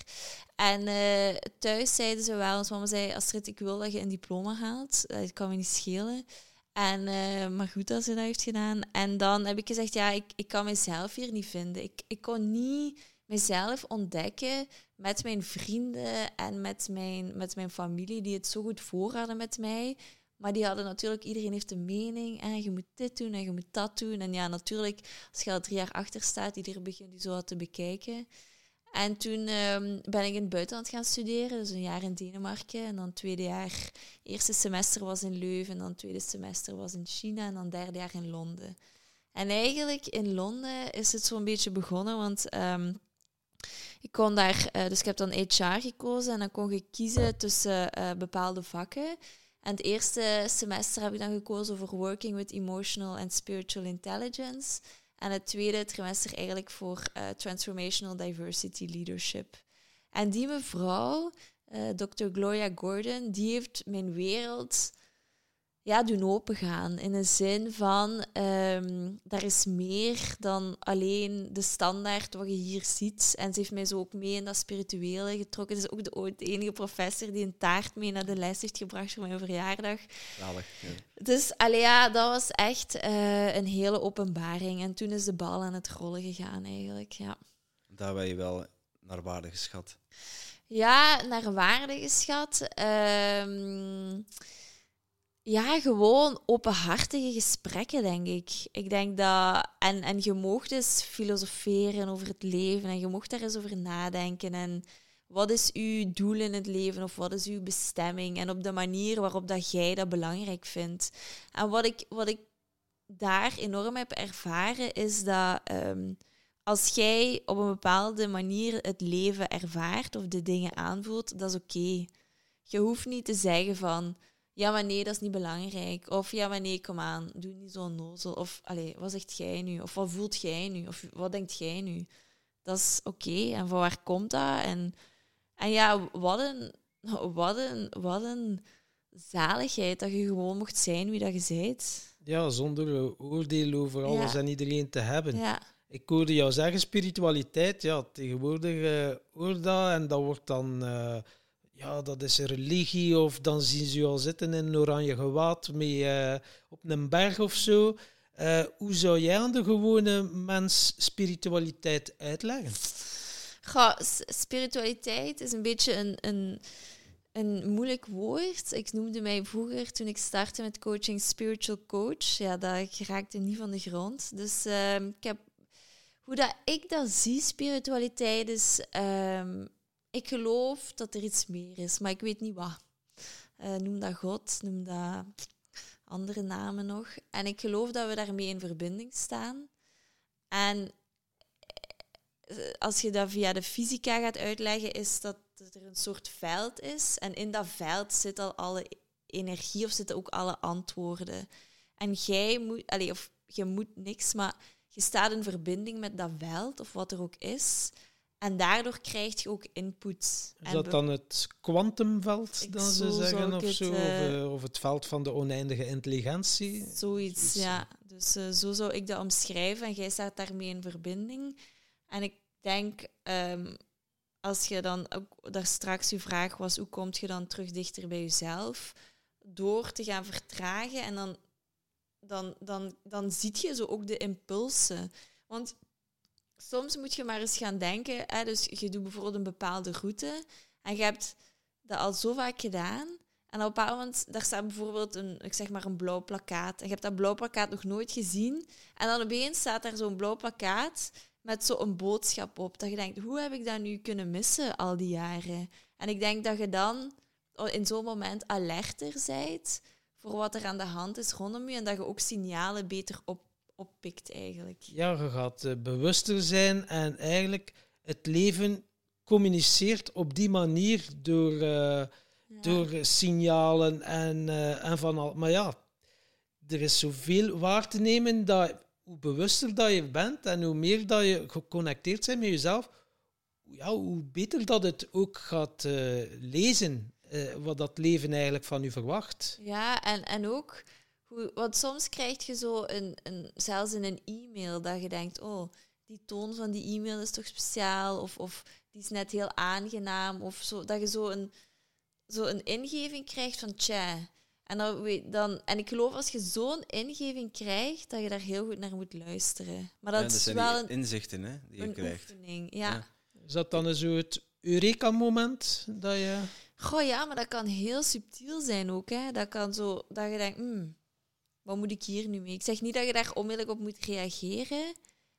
En uh, thuis zeiden ze wel, ons mama zei, Astrid, ik wil dat je een diploma haalt. Dat kan me niet schelen. En, uh, maar goed dat ze dat heeft gedaan. En dan heb ik gezegd, ja, ik, ik kan mezelf hier niet vinden. Ik, ik kon niet mezelf ontdekken met mijn vrienden en met mijn, met mijn familie, die het zo goed voor hadden met mij. Maar die hadden natuurlijk, iedereen heeft een mening. En je moet dit doen en je moet dat doen. En ja, natuurlijk, als je al drie jaar achter staat, iedereen begint die zo te bekijken. En toen um, ben ik in het buitenland gaan studeren, dus een jaar in Denemarken. En dan tweede jaar, eerste semester was in Leuven, en dan tweede semester was in China en dan derde jaar in Londen. En eigenlijk in Londen is het zo'n beetje begonnen, want um, ik kon daar, uh, dus ik heb dan HR gekozen en dan kon je kiezen tussen uh, bepaalde vakken. En het eerste semester heb ik dan gekozen voor Working with Emotional and Spiritual Intelligence. En het tweede trimester eigenlijk voor uh, Transformational Diversity Leadership. En die mevrouw, Dr. Gloria Gordon, die heeft mijn wereld ja, doen opengaan. In de zin van, um, daar is meer dan alleen de standaard wat je hier ziet. En ze heeft mij zo ook mee in dat spirituele getrokken. Ze is ook de, enige professor die een taart mee naar de les heeft gebracht voor mijn verjaardag. Zalig, ja. Dus allee, ja, dat was echt uh, een hele openbaring. En toen is de bal aan het rollen gegaan eigenlijk, ja. Daar ben je wel naar waarde geschat. Ja, naar waarde geschat. Um, ja, gewoon openhartige gesprekken, denk ik. Ik denk dat... En, en je mocht dus filosoferen over het leven en je mocht daar eens over nadenken. En wat is uw doel in het leven of wat is uw bestemming? En op de manier waarop dat jij dat belangrijk vindt. En wat ik, wat ik daar enorm heb ervaren, is dat um, als jij op een bepaalde manier het leven ervaart of de dingen aanvoelt, dat is oké. Je hoeft niet te zeggen van ja, maar nee, dat is niet belangrijk. Of ja, maar nee, kom aan, doe niet zo nozel. Of allee, wat zegt jij nu? Of wat voelt jij nu? Of wat denkt jij nu? Dat is oké. En van waar komt dat? En, en ja, wat een, wat, een, wat een zaligheid dat je gewoon mocht zijn wie dat je bent. Ja, zonder oordeel over alles en iedereen te hebben. Ja. Ik hoorde jou zeggen, spiritualiteit, ja, tegenwoordig uh, hoor dat en dat wordt dan... Uh, ja, dat is religie, of dan zien ze je al zitten in een oranje gewaad mee, eh, op een berg of zo. Eh, hoe zou jij aan de gewone mens spiritualiteit uitleggen? Spiritualiteit is een beetje een, een, een moeilijk woord. Ik noemde mij vroeger, toen ik startte met coaching, spiritual coach. Ja, dat raakte niet van de grond. Dus ehm, ik heb, hoe dat ik dat zie, spiritualiteit, is... ehm, ik geloof dat er iets meer is, maar ik weet niet wat. Eh, noem dat God, noem dat andere namen nog. En ik geloof dat we daarmee in verbinding staan. En eh, als je dat via de fysica gaat uitleggen, is dat er een soort veld is. En in dat veld zit al alle energie of zitten ook alle antwoorden. En jij moet, allee, of je moet niks, maar je staat in verbinding met dat veld of wat er ook is. En daardoor krijg je ook input. Is En dat dan het kwantumveld, dan zo ze zeggen, of het, zo? eh, of, eh, of het veld van de oneindige intelligentie? Zoiets, Zoiets, ja. Dus eh, zo zou ik dat omschrijven. En jij staat daarmee in verbinding. En ik denk, ehm, als je dan ook daar straks je vraag was, hoe kom je dan terug dichter bij jezelf? Door te gaan vertragen en dan, dan, dan, dan zie je zo ook de impulsen. Want soms moet je maar eens gaan denken. Hè, dus je doet bijvoorbeeld een bepaalde route en je hebt dat al zo vaak gedaan. En op een bepaald moment, daar staat bijvoorbeeld een, ik zeg maar een blauw plakkaat. En je hebt dat blauw plakkaat nog nooit gezien. En dan opeens staat daar zo'n blauw plakkaat met zo'n boodschap op. Dat je denkt, hoe heb ik dat nu kunnen missen al die jaren? En ik denk dat je dan in zo'n moment alerter bent voor wat er aan de hand is rondom je. En dat je ook signalen beter op, oppikt eigenlijk. Ja, je gaat eh, bewuster zijn en eigenlijk het leven communiceert op die manier door, eh, Ja. door signalen en, eh, en van al. Maar ja, er is zoveel waar te nemen dat hoe bewuster dat je bent en hoe meer dat je geconnecteerd bent met jezelf, ja, hoe beter dat het ook gaat lezen wat dat leven eigenlijk van u verwacht. Ja, en, en ook, hoe, want soms krijg je zo een, een, zelfs in een e-mail dat je denkt, oh, die toon van die e-mail is toch speciaal, of, of die is net heel aangenaam, of zo, dat je zo een, zo een ingeving krijgt van tja. En, dan, dan, en ik geloof als je zo'n ingeving krijgt, dat je daar heel goed naar moet luisteren. Maar dat Ja, dat is zijn wel een, inzichten hè, die je een krijgt. oefening. Ja. Ja. Is dat dan zo het Eureka-moment dat je... Goh, ja, maar dat kan heel subtiel zijn ook. Hè. Dat kan zo, dat je denkt, hmm, wat moet ik hier nu mee? Ik zeg niet dat je daar onmiddellijk op moet reageren,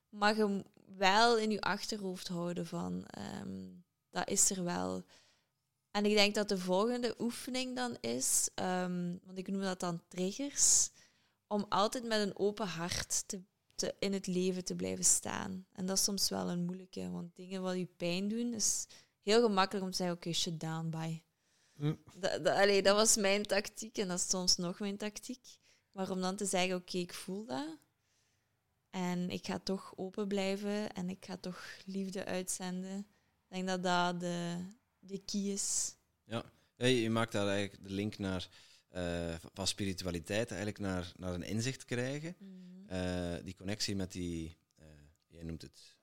maar je wel in je achterhoofd houden van, ehm, dat is er wel. En ik denk dat de volgende oefening dan is, ehm, want ik noem dat dan triggers, om altijd met een open hart te, te, in het leven te blijven staan. En dat is soms wel een moeilijke, want dingen wat je pijn doen, is heel gemakkelijk om te zeggen, oké, shut down, bye. Hm. Allee, dat was mijn tactiek en dat is soms nog mijn tactiek. Maar om dan te zeggen, oké, ik voel dat. En ik ga toch open blijven en ik ga toch liefde uitzenden. Ik denk dat dat de, de key is. Ja, je, je maakt daar eigenlijk de link naar eh, van spiritualiteit eigenlijk naar, naar een inzicht krijgen. Eh, die connectie met die, eh, jij noemt het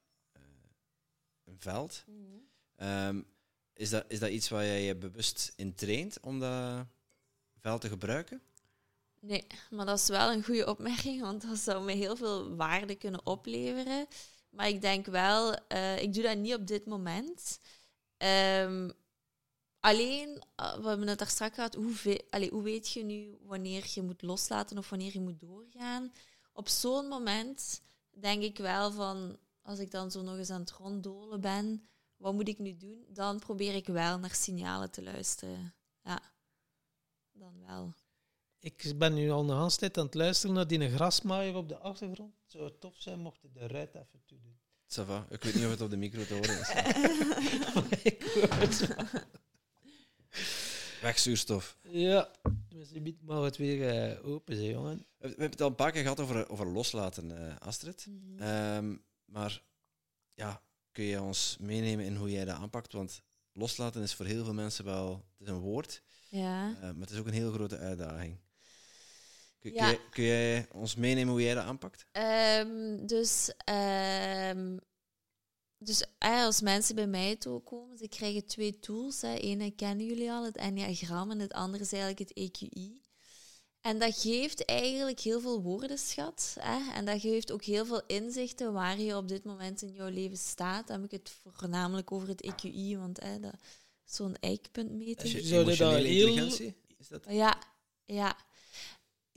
een veld. Ehm, is, dat, is dat iets waar jij je bewust in traint om dat veld te gebruiken? Nee, maar dat is wel een goede opmerking, want dat zou me heel veel waarde kunnen opleveren. Maar ik denk wel, eh, ik doe dat niet op dit moment. Ehm, alleen, eh, we hebben het daar straks gehad, hoe, hoe weet je nu wanneer je moet loslaten of wanneer je moet doorgaan? Op zo'n moment denk ik wel van, als ik dan zo nog eens aan het ronddolen ben, wat moet ik nu doen? Dan probeer ik wel naar signalen te luisteren. Ja, dan wel. Ik ben nu al een hele tijd aan het luisteren naar die grasmaaier op de achtergrond. Het zou tof zijn mocht je de ruit even toedoen. Ça va. Ik weet niet of het op de micro te horen is. Ik hoor het. Weg zuurstof. Ja, dus je biedt maar het weer eh, open, zeg, jongen. We we hebben het al een paar keer gehad over, over loslaten, eh, Astrid. Ehm, maar ja, kun je ons meenemen in hoe jij dat aanpakt? Want loslaten is voor heel veel mensen wel het is een woord, Ja. eh, maar het is ook een heel grote uitdaging. Kun, Ja. kun, jij, kun jij ons meenemen hoe jij dat aanpakt? Ehm, dus ehm, dus eh, als mensen bij mij toe komen, ze krijgen twee tools. Hè. Ene kennen jullie al, het Enneagram, en het andere is eigenlijk het EQI. En dat geeft eigenlijk heel veel woordenschat. Hè? En dat geeft ook heel veel inzichten waar je op dit moment in jouw leven staat. Dan heb ik het voornamelijk over het EQI, want hè, dat is zo'n eikpuntmeting. Is je dat emotionele heel- intelligentie? Is dat? Ja, ja.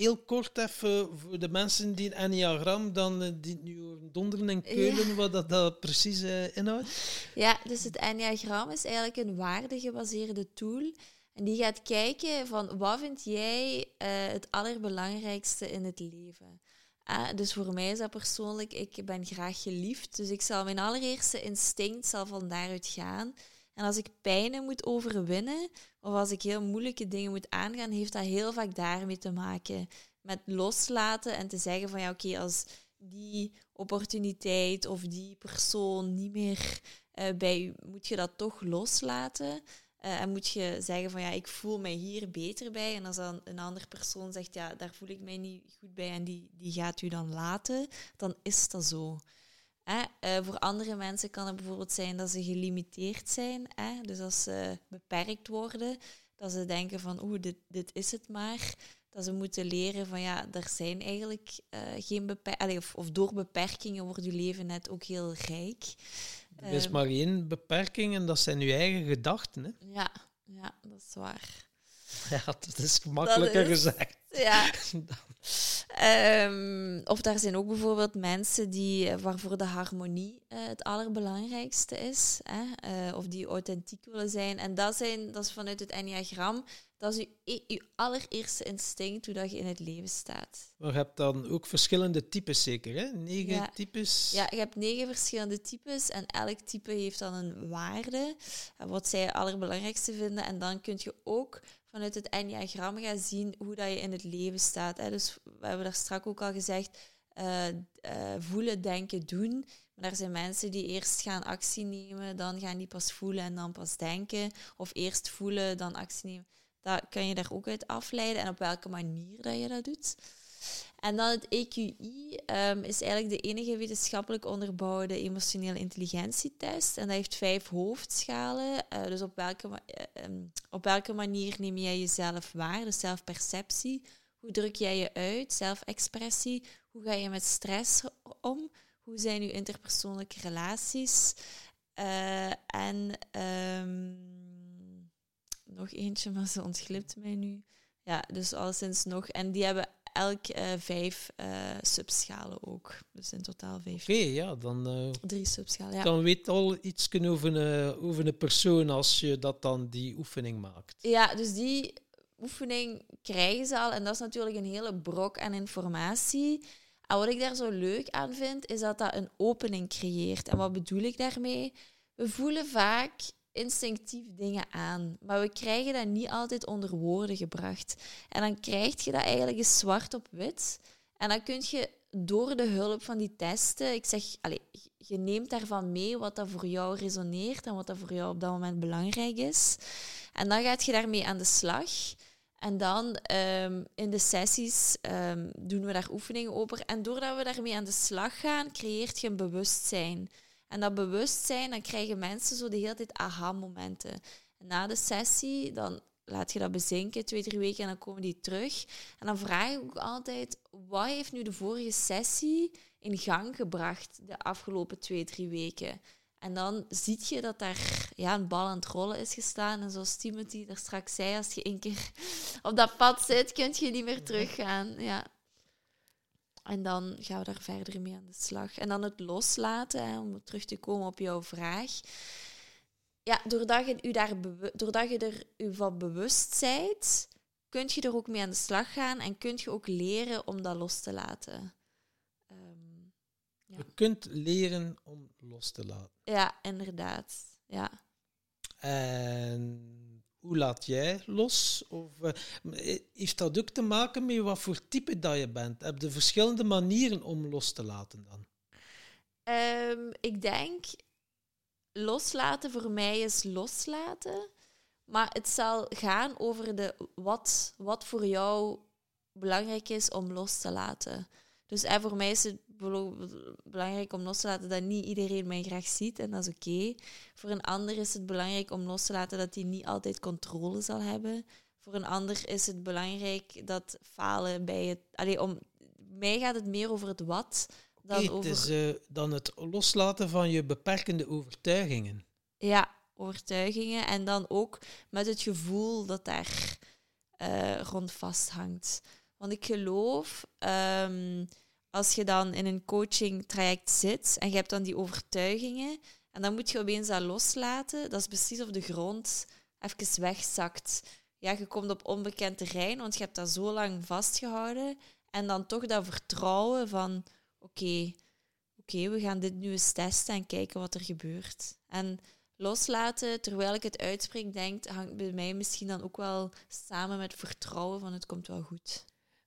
Heel kort even voor de mensen die het enneagram dan eh, die nu donderen en keulen, wat dat, dat precies eh, inhoudt. Ja, dus het Enneagram is eigenlijk een waardegebaseerde tool. En die gaat kijken van wat vind jij eh, het allerbelangrijkste in het leven. Ah, dus voor mij is dat persoonlijk, ik ben graag geliefd. Dus ik zal mijn allereerste instinct zal van daaruit gaan. En als ik pijnen moet overwinnen, of als ik heel moeilijke dingen moet aangaan, heeft dat heel vaak daarmee te maken. Met loslaten en te zeggen van ja, oké, als die opportuniteit of die persoon niet meer eh, bij u, moet je dat toch loslaten. Eh, en moet je zeggen van ja, ik voel mij hier beter bij. En als dan een andere persoon zegt ja, daar voel ik mij niet goed bij en die, die gaat u dan laten, dan is dat zo. Hè? Eh, voor andere mensen kan het bijvoorbeeld zijn dat ze gelimiteerd zijn. Hè? Dus als ze beperkt worden, dat ze denken van oeh, dit, dit is het maar. Dat ze moeten leren van ja, er zijn eigenlijk eh, geen beperkingen. Of, of door beperkingen wordt je leven net ook heel rijk. Er is Ehm, maar één beperking en dat zijn uw eigen gedachten. Hè? Ja, ja, dat is waar. Ja, dat is gemakkelijker is- gezegd. Ja. Ehm, of daar zijn ook bijvoorbeeld mensen die, eh, waarvoor de harmonie eh, het allerbelangrijkste is. Hè? eh, of die authentiek willen zijn. En dat, zijn, dat is vanuit het enneagram. Dat is je, je allereerste instinct hoe dat je in het leven staat. Maar je hebt dan ook verschillende types zeker, hè? Negen Ja. types. Ja, je hebt negen verschillende types en elk type heeft dan een waarde, eh, wat zij het allerbelangrijkste vinden. En dan kun je ook vanuit het enneagram gaan zien hoe dat je in het leven staat. Hè. Dus we hebben daar straks ook al gezegd, eh, eh, voelen, denken, doen. Maar er zijn mensen die eerst gaan actie nemen, dan gaan die pas voelen en dan pas denken. Of eerst voelen, dan actie nemen. Dat kan je daar ook uit afleiden en op welke manier dat je dat doet. En dan het EQI ehm, is eigenlijk de enige wetenschappelijk onderbouwde emotionele intelligentietest. En dat heeft vijf hoofdschalen. Eh, dus op welke, eh, ehm, op welke manier neem jij jezelf waar? Dus zelfperceptie. Hoe druk jij je uit? Zelfexpressie. Hoe ga je met stress om? Hoe zijn uw interpersoonlijke relaties? Eh, en ehm, nog eentje, maar ze ontglipt mij nu. Ja, dus alleszins nog. En die hebben elk eh, vijf eh, subschalen ook. Dus in totaal vijf. Oké, ja, dan, eh, Drie subschalen, ja. dan weet je al iets over een, over een persoon als je dat dan die oefening maakt. Ja, dus die oefening krijgen ze al. En dat is natuurlijk een hele brok aan informatie. En wat ik daar zo leuk aan vind, is dat dat een opening creëert. En wat bedoel ik daarmee? We voelen vaak instinctief dingen aan, maar we krijgen dat niet altijd onder woorden gebracht. En dan krijg je dat eigenlijk eens zwart op wit. En dan kun je door de hulp van die testen, ik zeg, allez, je neemt daarvan mee wat dat voor jou resoneert en wat dat voor jou op dat moment belangrijk is. En dan gaat je daarmee aan de slag. En dan ehm, in de sessies ehm, doen we daar oefeningen over. En doordat we daarmee aan de slag gaan, creëert je een bewustzijn. En dat bewustzijn, dan krijgen mensen zo de hele tijd aha-momenten. En na de sessie, dan laat je dat bezinken, twee, drie weken, en dan komen die terug. En dan vraag ik ook altijd, wat heeft nu de vorige sessie in gang gebracht de afgelopen twee, drie weken? En dan zie je dat daar ja, een bal aan het rollen is gestaan. En zoals Timothy daar straks zei, als je één keer op dat pad zit, kun je niet meer teruggaan. Ja. En dan gaan we daar verder mee aan de slag. En dan het loslaten, hè, om terug te komen op jouw vraag. Ja, doordat je, u daar doordat je er u van bewust bent, kun je er ook mee aan de slag gaan en kun je ook leren om dat los te laten. Ehm, Ja. Je kunt leren om los te laten. ja, inderdaad. Ja. En hoe laat jij los? Of, eh, heeft dat ook te maken met wat voor type dat je bent? Heb je verschillende manieren om los te laten dan? Ehm, ik denk, loslaten voor mij is loslaten. Maar het zal gaan over de, wat, wat voor jou belangrijk is om los te laten. Dus eh, voor mij is het belangrijk om los te laten dat niet iedereen mij graag ziet en dat is oké. Voor een ander is het belangrijk om los te laten dat hij niet altijd controle zal hebben. Voor een ander is het belangrijk dat falen bij het... Allee, om, mij gaat het meer over het wat dan over... Het is eh, dan het loslaten van je beperkende overtuigingen. Ja, overtuigingen. En dan ook met het gevoel dat daar eh, rond vasthangt. Want ik geloof, ehm, als je dan in een coaching traject zit en je hebt dan die overtuigingen, en dan moet je opeens dat loslaten, dat is precies of de grond even wegzakt. Ja, je komt op onbekend terrein, want je hebt dat zo lang vastgehouden. En dan toch dat vertrouwen van, oké, oké, we gaan dit nu eens testen en kijken wat er gebeurt. En loslaten, terwijl ik het uitspreek, denkt, hangt bij mij misschien dan ook wel samen met vertrouwen van het komt wel goed.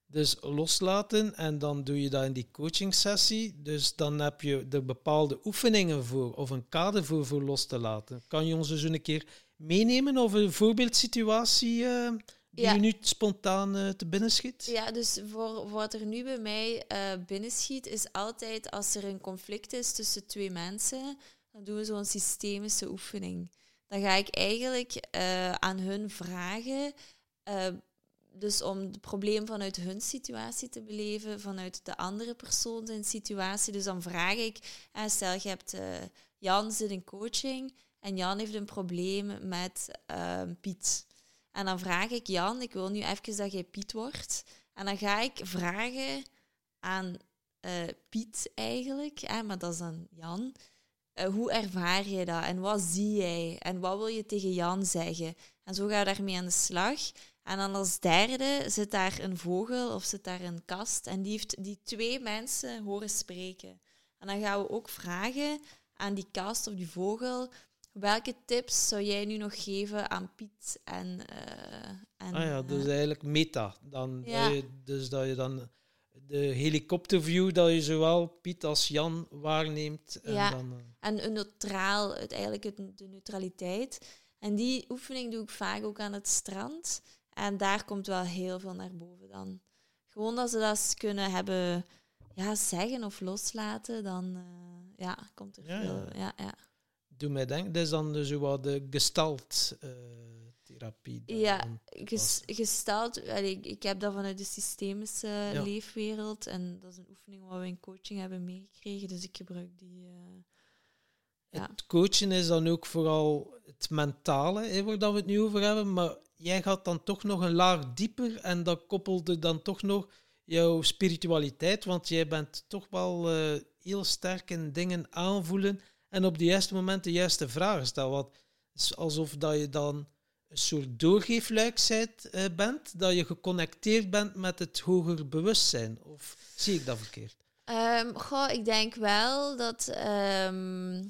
Dus loslaten en dan doe je dat in die coaching sessie. Dus dan heb je er bepaalde oefeningen voor of een kader voor, voor los te laten. Kan je ons dus een keer meenemen of een voorbeeldsituatie eh, die Ja. je nu spontaan eh, te binnen schiet? Ja, dus voor, wat er nu bij mij eh binnenschiet, is altijd als er een conflict is tussen twee mensen, dan doen we zo'n systemische oefening. Dan ga ik eigenlijk aan hun vragen, dus om het probleem vanuit hun situatie te beleven, vanuit de andere persoon zijn situatie. Dus dan vraag ik, eh, stel je hebt, eh, Jan zit in coaching en Jan heeft een probleem met eh, Piet. En dan vraag ik Jan, ik wil nu even dat jij Piet wordt. En dan ga ik vragen aan eh, Piet eigenlijk, maar dat is dan Jan. hoe ervaar je dat en wat zie jij en wat wil je tegen Jan zeggen? En zo gaan we daarmee aan de slag. En dan als derde zit daar een vogel of zit daar een kast en die heeft die twee mensen horen spreken. En dan gaan we ook vragen aan die kast of die vogel, welke tips zou jij nu nog geven aan Piet en... eh, en Ah ja, dus eh, eigenlijk meta. Dan, Ja. dat je, dus dat je dan de helikopterview, dat je zowel Piet als Jan waarneemt. En Ja. dan, eh, En een neutraal, het, eigenlijk het, de neutraliteit. En die oefening doe ik vaak ook aan het strand. En daar komt wel heel veel naar boven dan. Gewoon dat ze dat kunnen hebben ja, zeggen of loslaten, dan eh, ja, komt er Ja, veel. ja. Ja, ja. doe mij denken, dat is dan dus wat de gestalt-therapie. Ja, Ges- gesteld, allee, ik, ik heb dat vanuit de systemische Ja. leefwereld. En dat is een oefening wat we in coaching hebben meegekregen. Dus ik gebruik die. eh, Ja. Het coachen is dan ook vooral het mentale, hè, waar dat we het nu over hebben. Maar jij gaat dan toch nog een laag dieper en dat koppelde dan toch nog jouw spiritualiteit. Want jij bent toch wel eh, heel sterk in dingen aanvoelen en op de juiste moment de juiste vragen stellen. Want alsof dat je dan een soort doorgeefluik eh, bent, dat je geconnecteerd bent met het hoger bewustzijn. Of zie ik dat verkeerd? Ehm, goh, ik denk wel dat, ehm,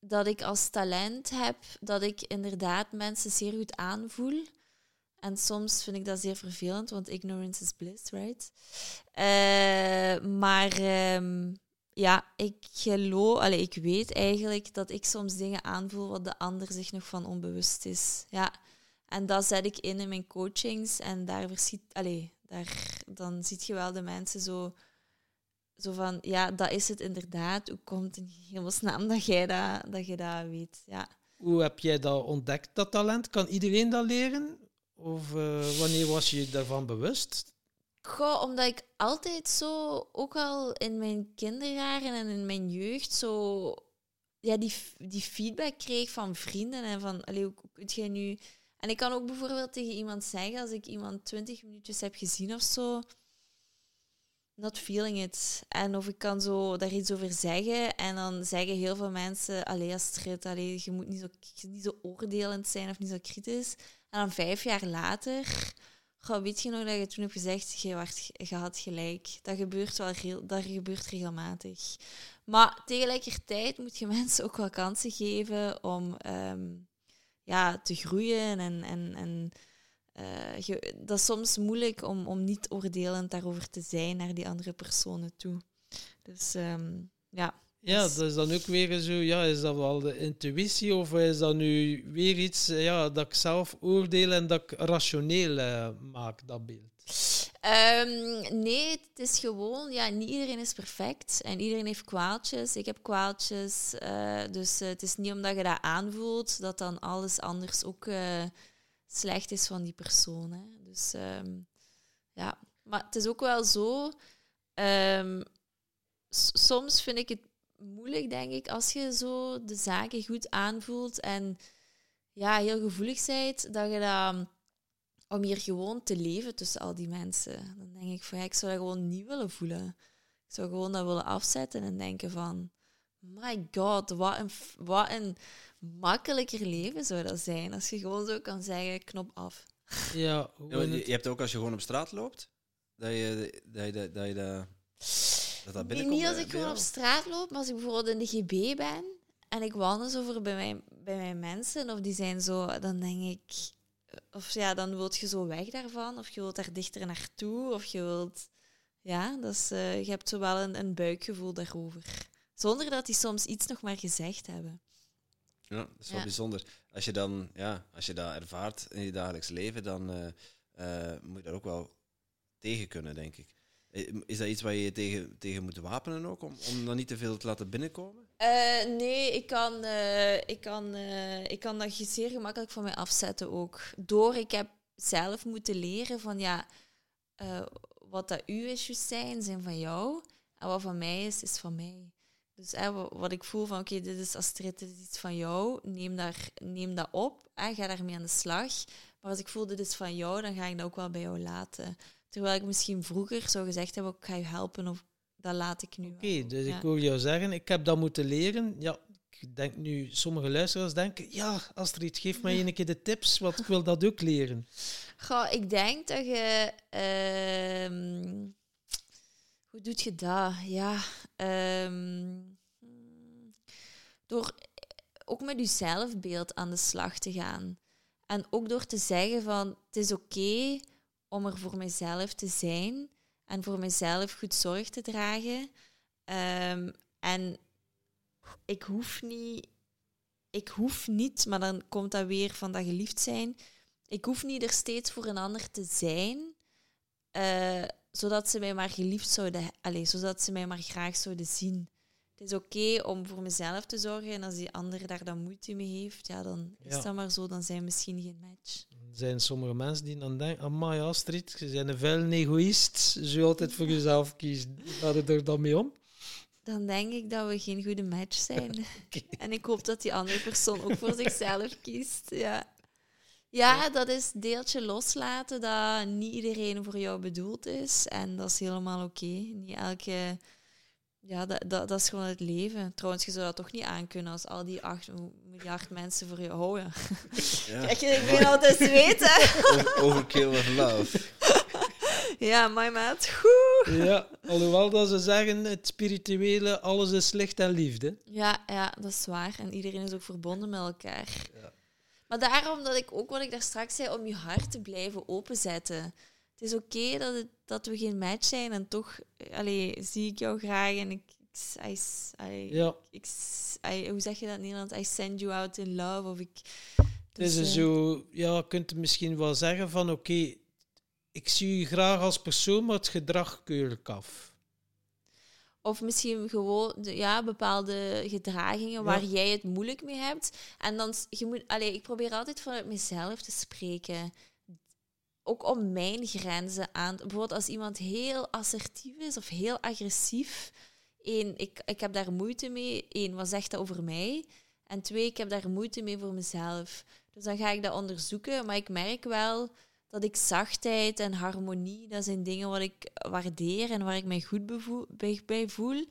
dat ik als talent heb dat ik inderdaad mensen zeer goed aanvoel. En soms vind ik dat zeer vervelend, want ignorance is bliss, right? Eh, maar ehm, ja, ik geloof, allee, ik weet eigenlijk dat ik soms dingen aanvoel wat de ander zich nog van onbewust is. Ja. En dat zet ik in in mijn coachings en daar verschiet, allee, daar, dan zie je wel de mensen zo zo van, ja, dat is het inderdaad. Hoe komt het in hemelsnaam dat jij dat, dat, je dat weet? Ja. Hoe heb jij dat ontdekt, dat talent? Kan iedereen dat leren? Of eh, wanneer was je je daarvan bewust? Goh, omdat ik altijd zo, ook al in mijn kinderjaren en in mijn jeugd, zo ja, die, die feedback kreeg van vrienden en van, allee, hoe, hoe kun jij nu... En ik kan ook bijvoorbeeld tegen iemand zeggen, als ik iemand twintig minuutjes heb gezien of zo, not feeling it. En of ik kan zo daar iets over zeggen en dan zeggen heel veel mensen, allee Astrid, allee, je moet niet zo, niet zo oordelend zijn of niet zo kritisch. En dan vijf jaar later Goh, weet je nog dat je toen hebt gezegd, je, wacht, je had gelijk. Dat gebeurt wel dat gebeurt regelmatig. Maar tegelijkertijd moet je mensen ook wel kansen geven om ehm, ja, te groeien. En, en, en je- dat is soms moeilijk om, om niet oordelend daarover te zijn naar die andere personen toe. Dus ehm, ja. Ja, Dus- dat is dan ook weer zo, ja, is dat wel de intuïtie of is dat nu weer iets ja, dat ik zelf oordeel en dat ik rationeel eh, maak, dat beeld? Ehm, nee, het is gewoon, ja, niet iedereen is perfect en iedereen heeft kwaaltjes. Ik heb kwaaltjes, eh, dus het is niet omdat je dat aanvoelt dat dan alles anders ook slecht is van die persoon. Hè. Dus ehm, ja, maar het is ook wel zo. ehm, soms vind ik het moeilijk, denk ik, als je zo de zaken goed aanvoelt en ja, heel gevoelig bent, dat je dat om hier gewoon te leven tussen al die mensen. Dan denk ik van ja, ik zou dat gewoon niet willen voelen. Ik zou gewoon dat willen afzetten en denken van my god, wat een, wat een makkelijker leven zou dat zijn als je gewoon zo kan zeggen knop af. Ja, je, je hebt ook als je gewoon op straat loopt, dat je dat, je, dat, je dat, dat, binnenkomt. niet als ik gewoon op straat loop, maar als ik bijvoorbeeld in de GB ben en ik wandel zo voor bij mijn, bij mijn mensen, of die zijn zo, dan denk ik, of ja, dan wilt je zo weg daarvan, of je wilt daar dichter naartoe, of je wilt, ja, dat is, eh, je hebt zo wel een, een buikgevoel daarover. Zonder dat die soms iets nog maar gezegd hebben. Ja, dat is wel Ja. bijzonder. Als je, dan, ja, als je dat ervaart in je dagelijks leven, dan eh, eh, moet je daar ook wel tegen kunnen, denk ik. Eh, Is dat iets waar je je tegen, tegen moet wapenen ook, om, om dan niet te veel te laten binnenkomen? Nee, ik kan, ik, kan, ik kan dat zeer gemakkelijk van mij afzetten ook. Door, ik heb zelf moeten leren van ja, wat dat uw issues zijn, zijn van jou. En wat van mij is, is van mij. Dus hè, wat ik voel van oké, dit is Astrid, dit is iets van jou. Neem, daar, neem dat op en ga daarmee aan de slag. Maar als ik voel dit is van jou, dan ga ik dat ook wel bij jou laten. Terwijl ik misschien vroeger zou gezegd hebben, ik ga je helpen of dat laat ik nu Oké, dus Ja. ik hoor jou zeggen, ik heb dat moeten leren. Ja, ik denk nu, sommige luisteraars denken, ja, Astrid, geef mij een keer de tips, want ik wil dat ook leren. Goh, ik denk dat je. ehm, hoe doe je dat? Ja. ehm, door ook met je zelfbeeld aan de slag te gaan. En ook door te zeggen van het is oké om er voor mezelf te zijn en voor mezelf goed zorg te dragen. Ehm, en ik hoef niet, ik hoef niet, maar dan komt dat weer van dat geliefd zijn. Ik hoef niet er steeds voor een ander te zijn, eh, zodat ze mij maar geliefd zouden, allez, zodat ze mij maar graag zouden zien. Het is oké om voor mezelf te zorgen en als die ander daar dan moeite mee heeft, ja, dan is dat maar zo, dan zijn we misschien geen match. Er zijn sommige mensen die dan denken, amai Astrid, je bent een vuile egoïst, je altijd voor jezelf kiezen. Gaat het er dan mee om? Dan denk ik dat we geen goede match zijn. En ik hoop dat die andere persoon ook voor zichzelf kiest. Ja. Ja, dat is deeltje loslaten dat niet iedereen voor jou bedoeld is. En dat is helemaal oké. Niet elke... Ja, dat, dat, dat is gewoon het leven. Trouwens, je zou dat toch niet aankunnen als al die acht miljard mensen voor je houden. Ja. Kijk, ik ben altijd weten. Over- Overkill of love. Ja, my maat. Goed. Ja, alhoewel dat ze zeggen, het spirituele, alles is licht en liefde. Ja, ja, dat is waar. En iedereen is ook verbonden met elkaar. Ja. Maar daarom dat ik ook wat ik daar straks zei, om je hart te blijven openzetten. Het is oké dat, het- dat we geen match zijn en toch eh, allee, zie ik jou graag en ik... ik I, I- Ja, ik, I- hoe zeg je dat in Nederland? I send you out in love. Of ik, dus, is eh, zo, ja, je kunt misschien wel zeggen van, oké, ik zie je graag als persoon, maar het gedrag keur ik af. Of misschien gewoon de, ja, bepaalde gedragingen waar jij het moeilijk mee hebt. En dan, je moet, allee, ik probeer altijd vanuit mezelf te spreken. Ook om mijn grenzen aan. Bijvoorbeeld als iemand heel assertief is of heel agressief. Eén, ik, ik heb daar moeite mee. Eén, wat zegt dat over mij? En twee, ik heb daar moeite mee voor mezelf. Dus dan ga ik dat onderzoeken. Maar ik merk wel dat ik zachtheid en harmonie, dat zijn dingen wat ik waardeer en waar ik mij goed bij, voel.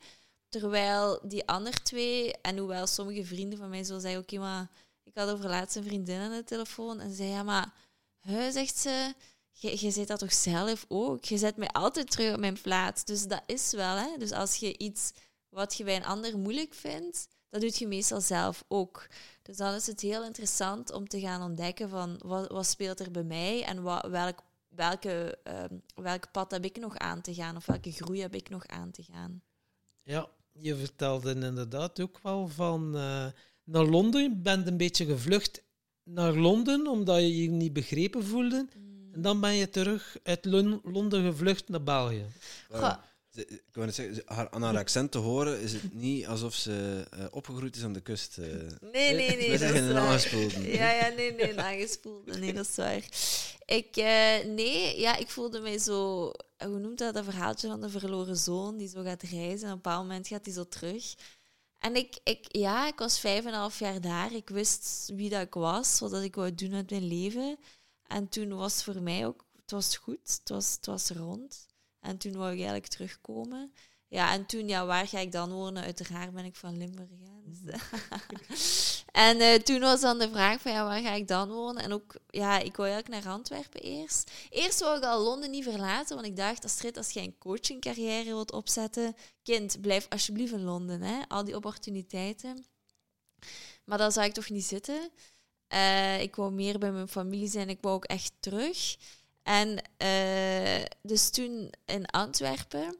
Terwijl die andere twee, en hoewel sommige vrienden van mij zullen zeggen, oké, maar ik had over laatst een vriendin aan de telefoon en ze zei, ja, maar, hè, zegt ze, je zit dat toch zelf ook? Je zet mij altijd terug op mijn plaats. Dus dat is wel, hè. Dus als je iets wat je bij een ander moeilijk vindt, dat doet je meestal zelf ook. Dus dan is het heel interessant om te gaan ontdekken van wat, wat speelt er bij mij en wat, welk, welke, ehm, welk pad heb ik nog aan te gaan of welke groei heb ik nog aan te gaan. Ja, je vertelde inderdaad ook wel van eh, naar Londen. Je bent een beetje gevlucht naar Londen omdat je je niet begrepen voelde. En dan ben je terug uit Lon- Londen gevlucht naar België. Goh, Ze- Ik wou net zeggen, ze- haar, aan haar accent te horen is het niet alsof ze eh, opgegroeid is aan de kust. eh. nee, nee, nee. Wij dat zeggen is een waar. aangespoelde. Ja, ja, nee, nee, een aangespoelde. Nee, dat is waar. Ik, eh, nee, ja, ik voelde mij zo... Hoe noemt dat, dat verhaaltje van de verloren zoon die zo gaat reizen en op een bepaald moment gaat hij zo terug. En ik, ik, ja, ik was vijf en een half jaar daar. Ik wist wie dat ik was, wat dat ik wou doen met mijn leven. En toen was voor mij ook... Het was goed, het was, het was rond. En toen wou ik eigenlijk terugkomen. Ja, en toen, ja, waar ga ik dan wonen? Uiteraard ben ik van Limburg. Dus, en eh, toen was dan de vraag van, ja, waar ga ik dan wonen? En ook, ja, ik wou eigenlijk naar Antwerpen eerst. Eerst wou ik al Londen niet verlaten, want ik dacht, Astrid, als jij een coachingcarrière wilt opzetten, kind, blijf alsjeblieft in Londen, hè. Al die opportuniteiten. Maar dat zou ik toch niet zitten. Eh, ik wou meer bij mijn familie zijn, ik wou ook echt terug. En eh, dus toen in Antwerpen.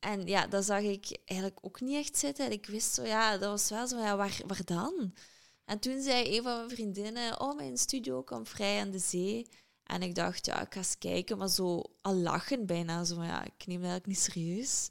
En ja, dat zag ik eigenlijk ook niet echt zitten. En ik wist zo, ja, dat was wel zo, ja, waar, waar dan? En toen zei een van mijn vriendinnen, oh, mijn studio komt vrij aan de zee. En ik dacht, ja, ik ga eens kijken, maar zo al lachen bijna. Zo, ja, ik neem dat eigenlijk niet serieus.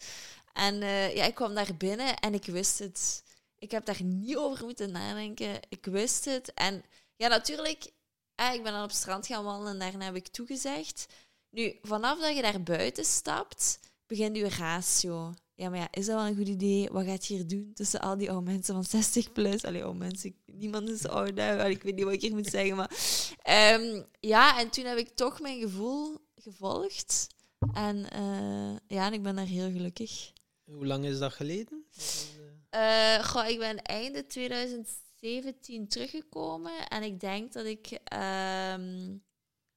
En eh, ja, ik kwam daar binnen en ik wist het. Ik heb daar niet over moeten nadenken. Ik wist het. En ja, natuurlijk, eh, ik ben dan op het strand gaan wandelen en daarna heb ik toegezegd. Nu, vanaf dat je daar buiten stapt, begint je ratio. Ja, maar ja, is dat wel een goed idee? Wat gaat je hier doen tussen al die oude mensen van 60 plus? Allee, oude mensen, niemand is oud, ik weet niet wat ik hier moet zeggen, maar... ehm, ja, en toen heb ik toch mijn gevoel gevolgd. En eh, ja, en ik ben daar heel gelukkig. Hoe lang is dat geleden? Eh, goh, ik ben einde 2017 teruggekomen en ik denk dat ik ehm,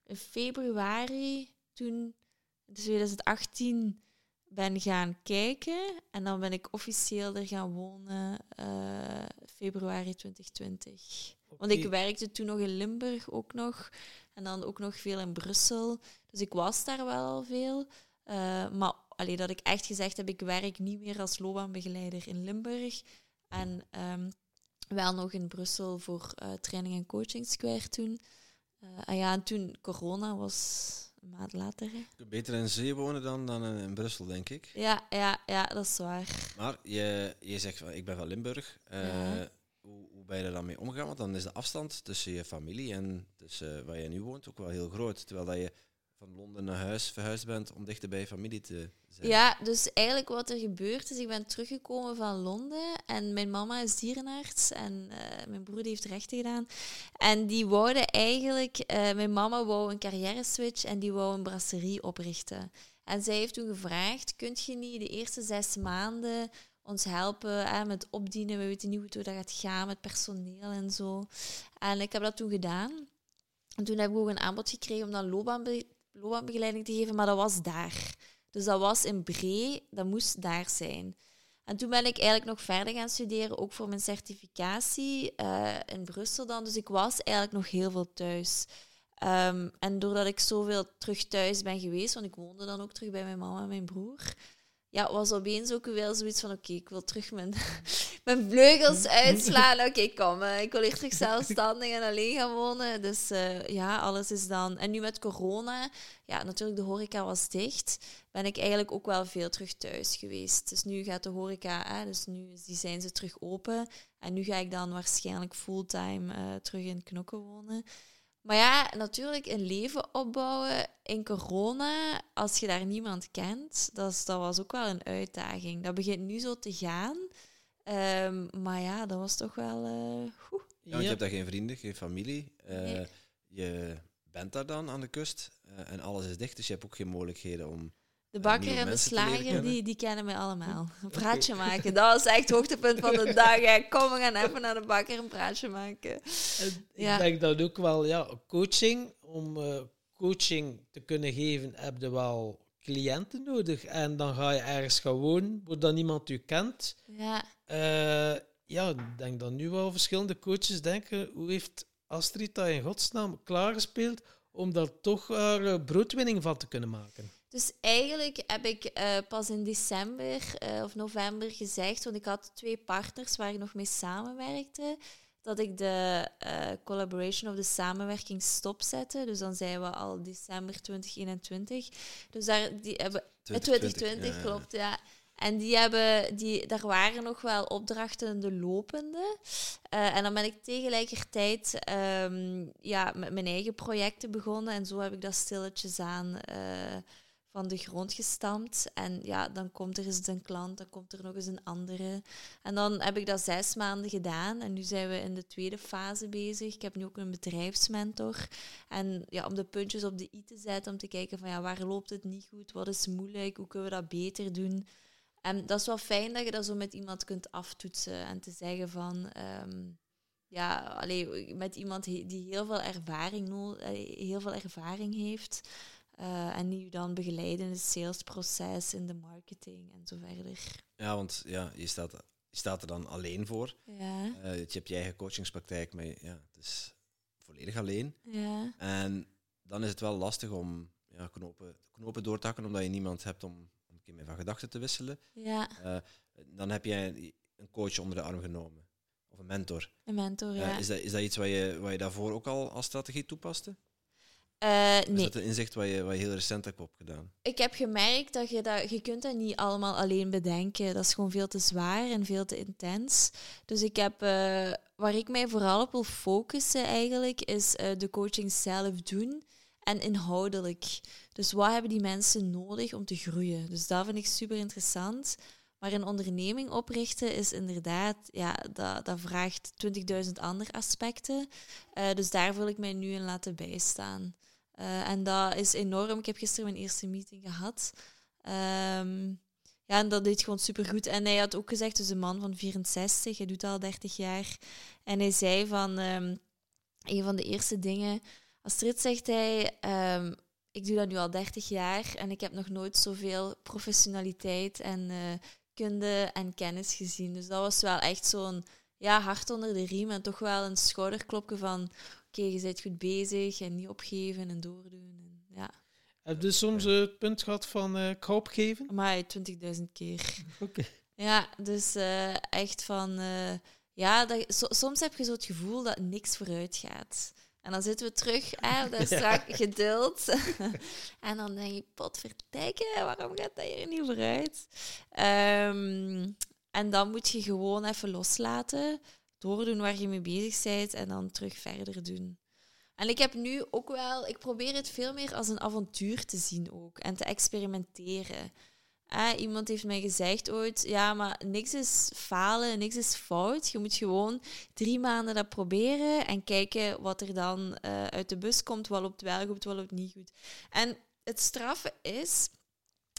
in februari toen, dus 2018, ben gaan kijken en dan ben ik officieel er gaan wonen eh, februari 2020. Want ik werkte toen nog in Limburg ook nog en dan ook nog veel in Brussel. Dus ik was daar wel al veel. Eh, maar allee, dat ik echt gezegd heb, ik werk niet meer als loopbaanbegeleider in Limburg. En ehm, wel nog in Brussel voor eh, training en coaching square toen. Eh, en ja, en toen corona was een maand later. hè. Beter in zee wonen dan, dan in, Brussel, denk ik. Ja, ja, ja, dat is waar. Maar je, je zegt, van, ik ben van Limburg. Eh, Ja. hoe, hoe ben je er dan mee omgegaan? Want dan is de afstand tussen je familie en tussen waar je nu woont ook wel heel groot. Terwijl dat je van Londen naar huis verhuisd bent om dichter bij familie te zijn. Ja, dus eigenlijk wat er gebeurd is, ik ben teruggekomen van Londen en mijn mama is dierenarts en eh, mijn broer heeft rechten gedaan. En die wouden eigenlijk, eh, mijn mama wou een carrière switch en die wou een brasserie oprichten. En zij heeft toen gevraagd, kunt je niet de eerste zes maanden ons helpen met opdienen? We weten niet hoe dat gaat gaan met personeel en zo. En ik heb dat toen gedaan. En toen heb ik ook een aanbod gekregen om dan loopbaanbe loopbaanbegeleiding te geven, maar dat was daar. Dus dat was in Bree, dat moest daar zijn. En toen ben ik eigenlijk nog verder gaan studeren, ook voor mijn certificatie eh, in Brussel dan. Dus ik was eigenlijk nog heel veel thuis. Ehm, en doordat ik zoveel terug thuis ben geweest, want ik woonde dan ook terug bij mijn mama en mijn broer, ja, was opeens ook wel zoiets van, oké, ik wil terug mijn, mijn vleugels uitslaan. Oké, kom, eh, ik wil hier terug zelfstandig en alleen gaan wonen. Dus eh, ja, alles is dan... En nu met corona, ja, natuurlijk, de horeca was dicht, ben ik eigenlijk ook wel veel terug thuis geweest. Dus nu gaat de horeca, hè, dus nu die zijn ze terug open. En nu ga ik dan waarschijnlijk fulltime eh, terug in Knokken wonen. Maar ja, natuurlijk een leven opbouwen in corona, als je daar niemand kent, dat, is- dat was ook wel een uitdaging. Dat begint nu zo te gaan. Ehm, maar ja, dat was toch wel... eh, oeh. Ja, want je hebt daar geen vrienden, geen familie. Eh, Nee. Je bent daar dan aan de kust eh, en alles is dicht, dus je hebt ook geen mogelijkheden om... De bakker en de slager, die, die kennen mij allemaal. Een praatje maken, dat was echt het hoogtepunt van de dag. hè. Kom, we gaan even naar de bakker een praatje maken. Ja. Ik denk dat ook wel, ja, coaching, om eh, coaching te kunnen geven, heb je wel cliënten nodig. En dan ga je ergens gaan wonen, waar dan niemand u kent. Ja, Eh, ja, ik denk dat nu wel verschillende coaches denken, hoe heeft Astrid dat in godsnaam klaargespeeld om daar toch haar eh, broodwinning van te kunnen maken? Dus eigenlijk heb ik eh, pas in december eh, of november gezegd, want ik had twee partners waar ik nog mee samenwerkte, dat ik de uh, collaboration of de samenwerking stopzette. Dus dan zijn we al december 2021. Dus daar die hebben 2020, 2020 klopt, ja. En die hebben, die, daar waren nog wel opdrachten de lopende. Uh, en dan ben ik tegelijkertijd um, ja, met mijn eigen projecten begonnen. En zo heb ik dat stilletjes aan uh, van de grond gestampt. En ja, dan komt er eens een klant, dan komt er nog eens een andere. En dan heb ik dat zes maanden gedaan. En nu zijn we in de tweede fase bezig. Ik heb nu ook een bedrijfsmentor. En ja, om de puntjes op de i te zetten, om te kijken van ja, waar loopt het niet goed, wat is moeilijk, hoe kunnen we dat beter doen. En dat is wel fijn dat je dat zo met iemand kunt aftoetsen en te zeggen van... Um, ja, alleen met iemand die heel veel ervaring, eh, heel veel ervaring heeft. Uh, en die je dan begeleiden in het salesproces, in de marketing en zo verder. Ja, want ja, je, staat, je staat er dan alleen voor. Ja. Uh, je hebt je eigen coachingspraktijk, maar ja, het is volledig alleen. Ja. En dan is het wel lastig om ja, knopen, knopen door te hakken, omdat je niemand hebt om mee van gedachten te wisselen. Ja. Uh, dan heb jij een coach onder de arm genomen. Of een mentor. Een mentor, ja. Is, dat, is dat iets wat je, wat je daarvoor ook al als strategie toepaste? Uh, nee. Is dat een inzicht wat je, wat je heel recent hebt opgedaan? Ik heb gemerkt dat je dat, je kunt dat niet allemaal alleen bedenken. Dat is gewoon veel te zwaar en veel te intens. Dus ik heb, uh, waar ik mij vooral op wil focussen eigenlijk, is uh, de coaching zelf doen en inhoudelijk. Dus wat hebben die mensen nodig om te groeien? Dus dat vind ik super interessant. Maar een onderneming oprichten is inderdaad, ja, dat, dat vraagt 20.000 andere aspecten. Uh, dus daar wil ik mij nu in laten bijstaan. Uh, en dat is enorm. Ik heb gisteren mijn eerste meeting gehad. Um, ja, en dat deed gewoon super goed. En hij had ook gezegd, dus een man van 64, hij doet al 30 jaar. En hij zei van, um, een van de eerste dingen Astrid zegt hij, um, ik doe dat nu al 30 jaar en ik heb nog nooit zoveel professionaliteit en uh, kunde en kennis gezien. Dus dat was wel echt zo'n ja, hart onder de riem en toch wel een schouderklopje van oké, okay, je bent goed bezig en niet opgeven en doordoen. En, ja. Heb je soms het punt gehad van uh, ik ga opgeven? Maar 20.000 keer. Oké. Okay. Ja, dus uh, echt van... Uh, ja, dat, so, soms heb je zo het gevoel dat niks vooruit gaat. En dan zitten we terug hè, dat strak geduld. en dan denk ik, potverdikke, waarom gaat dat hier niet vooruit? Um, en dan moet je gewoon even loslaten, doordoen waar je mee bezig bent en dan terug verder doen. En ik heb nu ook wel, ik probeer het veel meer als een avontuur te zien ook en te experimenteren. Eh, iemand heeft mij gezegd ooit, ja, maar niks is falen, niks is fout. Je moet gewoon drie maanden dat proberen en kijken wat er dan uh, uit de bus komt, wat loopt wel goed, wat loopt niet goed. En het straffe is,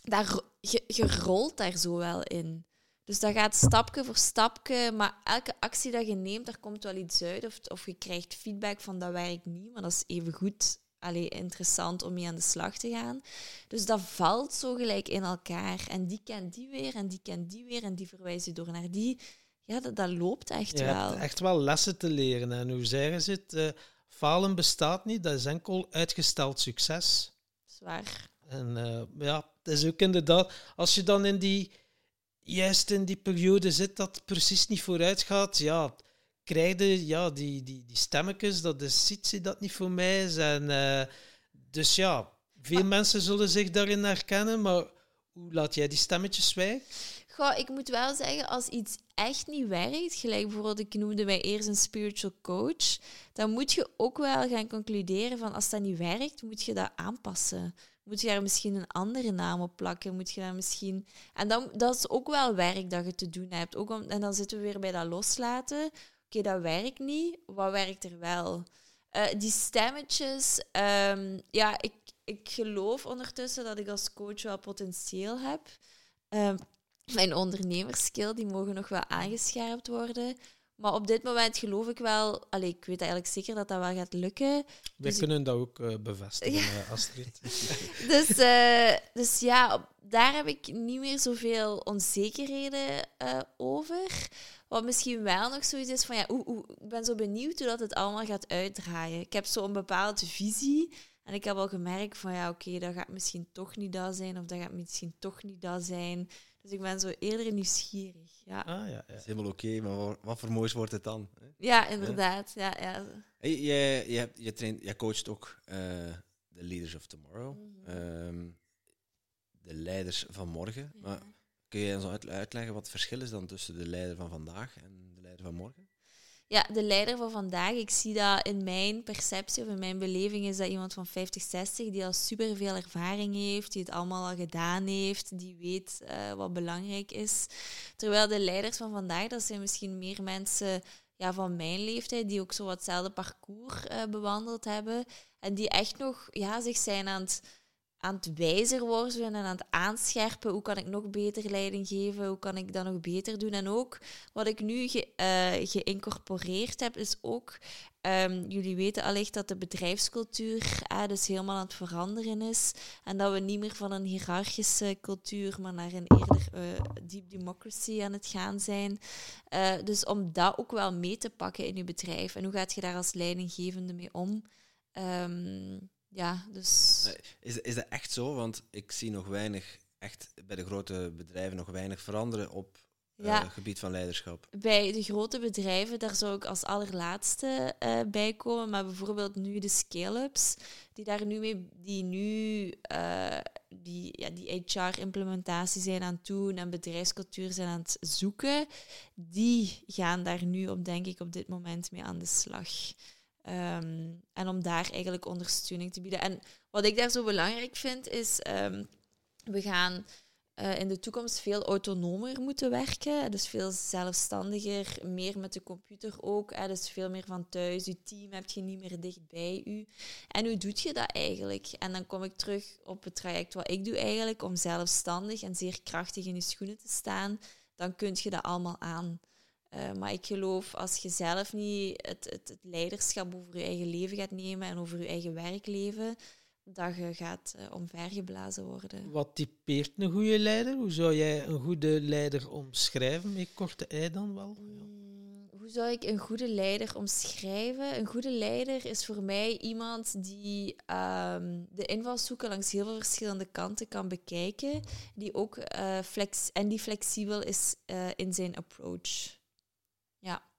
daar, je, je rolt daar zo wel in. Dus dat gaat stapje voor stapje, maar elke actie dat je neemt, daar komt wel iets uit. Of, of je krijgt feedback van dat werkt niet, maar dat is even goed allee, interessant om mee aan de slag te gaan. Dus dat valt zo gelijk in elkaar. En die kent die weer, en die kent die weer, en die verwijzen door naar die. Ja, dat, dat loopt echt je wel. Hebt echt wel lessen te leren. En hoe zeggen ze het? Uh, falen bestaat niet, dat is enkel uitgesteld succes. Zwaar. En uh, ja, het is ook inderdaad, als je dan in die, juist in die periode zit dat precies niet vooruit gaat, ja, krijg je ja, die, die, die stemmetjes, dat is iets dat niet voor mij is. En, uh, dus ja, veel maar, mensen zullen zich daarin herkennen, maar hoe laat jij die stemmetjes zwijgen? Goh, ik moet wel zeggen, als iets echt niet werkt, gelijk bijvoorbeeld, ik noemde mij eerst een spiritual coach, dan moet je ook wel gaan concluderen van als dat niet werkt, moet je dat aanpassen. Moet je daar misschien een andere naam op plakken? Moet je daar misschien... En dan, dat is ook wel werk dat je te doen hebt. Ook om, en dan zitten we weer bij dat loslaten okay, dat werkt niet. Wat werkt er wel? Uh, die stemmetjes, um, ja, ik, ik geloof ondertussen dat ik als coach wel potentieel heb. Um, mijn ondernemerskill, die mogen nog wel aangescherpt worden. Maar op dit moment geloof ik wel... Allee, ik weet eigenlijk zeker dat dat wel gaat lukken. Wij dus kunnen ik... dat ook uh, bevestigen, ja. Astrid. dus, uh, dus ja, daar heb ik niet meer zoveel onzekerheden uh, over. Wat misschien wel nog zoiets is van ja, oe, oe, ik ben zo benieuwd hoe dat het allemaal gaat uitdraaien. Ik heb zo een bepaalde visie. En ik heb al gemerkt van ja, oké, okay, dat gaat misschien toch niet dat zijn, of dat gaat misschien toch niet dat zijn. Dus ik ben zo eerder nieuwsgierig. Ja, Ah, ja, ja. Dat is helemaal oké, maar wa- wat voor moois wordt het dan? hè? ja inderdaad. Ja, ja. Hey, je, je, hebt, je, traint, je coacht ook eh, de Leaders of Tomorrow. Mhm. Ehm, de leiders van morgen. Ja. Maar kun je ons uit- uitleggen wat het verschil is dan tussen de leider van vandaag en de leider van morgen? Ja, de leider van vandaag, ik zie dat in mijn perceptie of in mijn beleving is dat iemand van 50, 60 die al superveel ervaring heeft, die het allemaal al gedaan heeft, die weet eh, wat belangrijk is. Terwijl de leiders van vandaag, dat zijn misschien meer mensen ja, van mijn leeftijd, die ook zo wat hetzelfde parcours eh, bewandeld hebben en die echt nog ja, zich zijn aan het aan het wijzer worden en aan het aanscherpen. Hoe kan ik nog beter leiding geven? Hoe kan ik dat nog beter doen? En ook wat ik nu eh, geïncorporeerd heb, is ook... ehm, jullie weten allicht dat de bedrijfscultuur dus helemaal aan het veranderen is. En dat we niet meer van een hiërarchische cultuur, maar naar een eerder eh, deep democracy aan het gaan zijn. Eh, dus om dat ook wel mee te pakken in je bedrijf. En hoe gaat je daar als leidinggevende mee om? Ehm, ja, dus... Is, is dat echt zo? Want ik zie nog weinig, echt bij de grote bedrijven nog weinig veranderen op het Ja. gebied van leiderschap. Bij de grote bedrijven, daar zou ik als allerlaatste eh, bij komen. Maar bijvoorbeeld nu de scale-ups, die daar nu mee, die nu eh, die, ja, die HR-implementatie zijn aan het doen en bedrijfscultuur zijn aan het zoeken, die gaan daar nu op, denk ik, op dit moment mee aan de slag. Ehm, en om daar eigenlijk ondersteuning te bieden. En wat ik daar zo belangrijk vind, is ehm, we gaan eh, in de toekomst veel autonomer moeten werken. Dus veel zelfstandiger, meer met de computer ook. Hè, dus veel meer van thuis. Je team heb je niet meer dicht bij u. En hoe doet je dat eigenlijk? En dan kom ik terug op het traject wat ik doe eigenlijk, om zelfstandig en zeer krachtig in je schoenen te staan. Dan kun je dat allemaal aan. Eh, maar ik geloof, als je zelf niet het, het, het leiderschap over je eigen leven gaat nemen en over je eigen werkleven, dat je gaat eh, omvergeblazen worden. Wat typeert een goede leider? Hoe zou jij een goede leider omschrijven? Met korte ei dan wel? Mm, Hoe zou ik een goede leider omschrijven? Een goede leider is voor mij iemand die ehm, de invalshoeken langs heel veel verschillende kanten kan bekijken, die ook eh, flex en die flexibel is in zijn approach. Ja.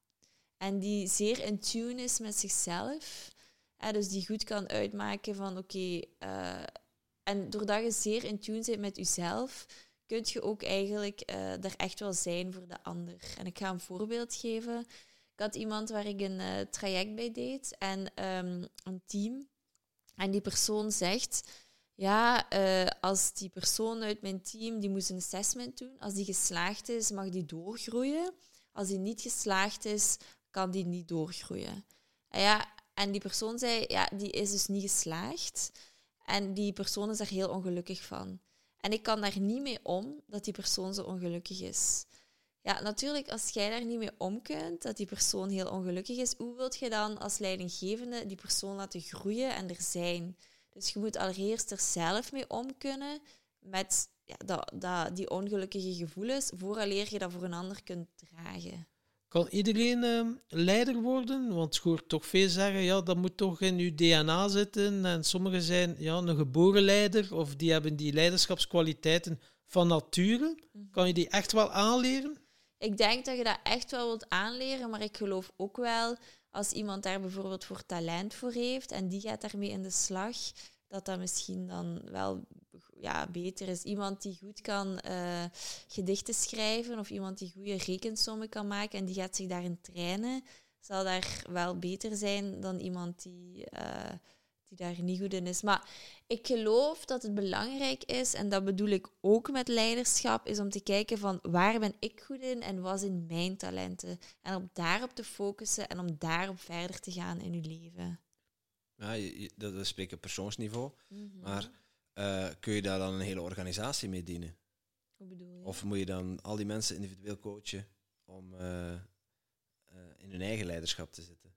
En die zeer in tune is met zichzelf. Eh, dus die goed kan uitmaken van oké. eh, en doordat je zeer in tune bent met jezelf, kun je ook eigenlijk eh er echt wel zijn voor de ander. En ik ga een voorbeeld geven. Ik had iemand waar ik een eh, traject bij deed en ehm, een team. En die persoon zegt, ja, als die persoon uit mijn team, die moest een assessment doen. Als die geslaagd is, mag die doorgroeien. Als die niet geslaagd is, kan die niet doorgroeien. En, ja, en die persoon zei, ja, die is dus niet geslaagd. En die persoon is daar heel ongelukkig van. En ik kan daar niet mee om dat die persoon zo ongelukkig is. Ja, natuurlijk, als jij daar niet mee om kunt, dat die persoon heel ongelukkig is, hoe wilt je dan als leidinggevende die persoon laten groeien en er zijn? Dus je moet allereerst er zelf mee om kunnen met ja, dat, dat, die ongelukkige gevoelens, vooraleer je dat voor een ander kunt dragen. Kan iedereen eh, leider worden? Want je hoort toch veel zeggen, ja, dat moet toch in je DNA zitten. En sommigen zijn ja, een geboren leider of die hebben die leiderschapskwaliteiten van nature. Kan je die echt wel aanleren? Ik denk dat je dat echt wel wilt aanleren, maar ik geloof ook wel als iemand daar bijvoorbeeld voor talent voor heeft en die gaat daarmee in de slag, dat dat misschien dan wel ja, beter is. Iemand die goed kan eh, gedichten schrijven of iemand die goede rekensommen kan maken en die gaat zich daarin trainen, zal daar wel beter zijn dan iemand die, eh, die daar niet goed in is. Maar ik geloof dat het belangrijk is, en dat bedoel ik ook met leiderschap, is om te kijken van waar ben ik goed in en wat zijn mijn talenten. En om daarop te focussen en om daarop verder te gaan in je leven. Ja, je, dat is spreken op persoonsniveau. Maar eh, kun je daar dan een hele organisatie mee dienen? Hoe bedoel je? Of moet je dan al die mensen individueel coachen om eh, eh, in hun eigen leiderschap te zitten?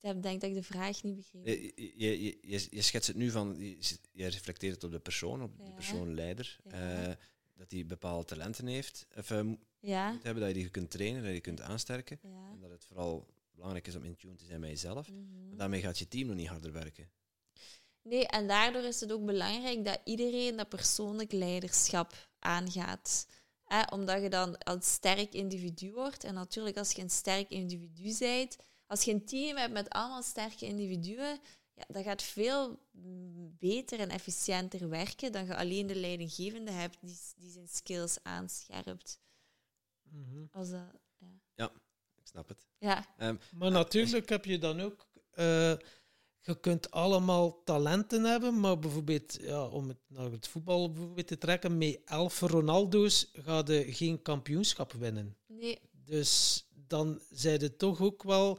Ik denk dat ik de vraag niet begreep. Je, je, je, je, schetst het nu van, je, reflecteert het op de persoon, op de Ja. persoon leider. Ja. eh, dat hij bepaalde talenten heeft, of moet Ja? hebben, dat je die kunt trainen, dat je die kunt aansterken. En dat het vooral belangrijk is om in tune te zijn met jezelf. Maar daarmee gaat je team nog niet harder werken. Nee, en daardoor is het ook belangrijk dat iedereen dat persoonlijk leiderschap aangaat. Hè? Omdat je dan een sterk individu wordt. En natuurlijk, als je een sterk individu bent, als je een team hebt met allemaal sterke individuen, ja, dat gaat veel beter en efficiënter werken dan je alleen de leidinggevende hebt die, die zijn skills aanscherpt. Mhm. Als dat, Ja, ik snap het. ja. Ehm, Maar natuurlijk heb je dan ook... eh, je kunt allemaal talenten hebben, maar bijvoorbeeld, ja, om het naar het voetbal bijvoorbeeld te trekken, met elf Ronaldo's ga je geen kampioenschap winnen. Nee, Dus dan zijn er toch ook wel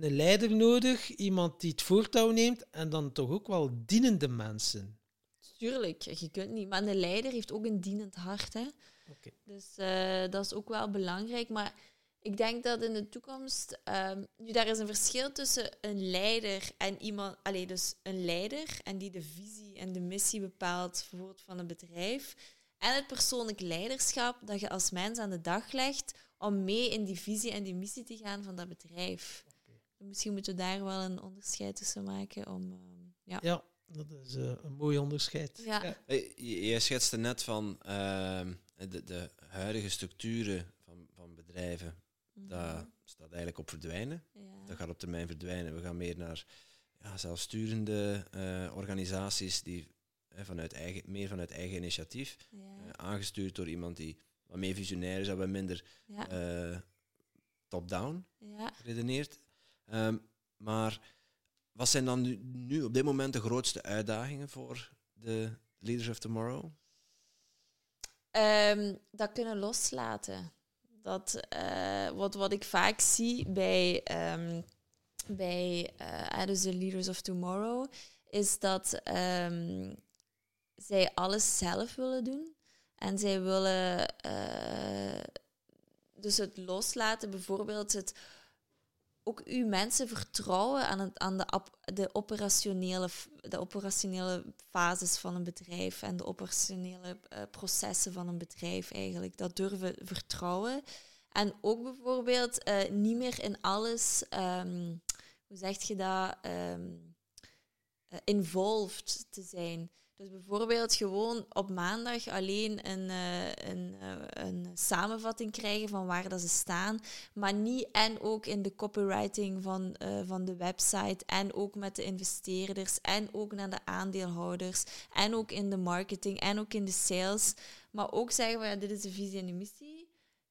een leider nodig, iemand die het voortouw neemt, en dan toch ook wel dienende mensen. tuurlijk. Je kunt niet. Maar een leider heeft ook een dienend hart. Hè? Oké. Dus eh, dat is ook wel belangrijk. Maar ik denk dat in de toekomst. ehm, nu, daar is een verschil tussen een leider en iemand. Allee, dus een leider en die de visie en de missie bepaalt, bijvoorbeeld van een bedrijf. En het persoonlijk leiderschap dat je als mens aan de dag legt om mee in die visie en die missie te gaan van dat bedrijf. Misschien moeten we daar wel een onderscheid tussen maken om. ehm, ja. Ja, dat is eh, een mooi onderscheid. Ja. Hey, j- Jij schetste net van ehm, de, de huidige structuren van, van bedrijven. Dat staat eigenlijk op verdwijnen. Mhm. Ja. Dat gaat op termijn verdwijnen. We gaan meer naar ja, zelfsturende eh, organisaties die vanuit eigen, meer vanuit eigen initiatief, Ja. eh, aangestuurd door iemand die wat meer visionair is en wat minder Ja. eh, top-down ja. redeneert. Ehm, maar wat zijn dan nu, nu op dit moment de grootste uitdagingen voor de Leaders of Tomorrow? Ehm, dat kunnen loslaten. Dat, eh, wat, wat ik vaak zie bij, ehm, bij eh, ah, dus de Leaders of Tomorrow, is dat ehm, zij alles zelf willen doen. En zij willen eh, dus het loslaten, bijvoorbeeld het ook uw mensen vertrouwen aan, het, aan de, de, operationele, de operationele fases van een bedrijf en de operationele eh, processen van een bedrijf eigenlijk. Dat durven vertrouwen. En ook bijvoorbeeld eh, niet meer in alles, ehm, hoe zeg je dat, ehm, eh, involved te zijn. Dus bijvoorbeeld gewoon op maandag alleen een, eh, een, eh, een samenvatting krijgen van waar dat ze staan. Maar niet en ook in de copywriting van, eh, van de website. En ook met de investeerders. En ook naar de aandeelhouders. En ook in de marketing. En ook in de sales. Maar ook zeggen we, ja, dit is de visie en de missie.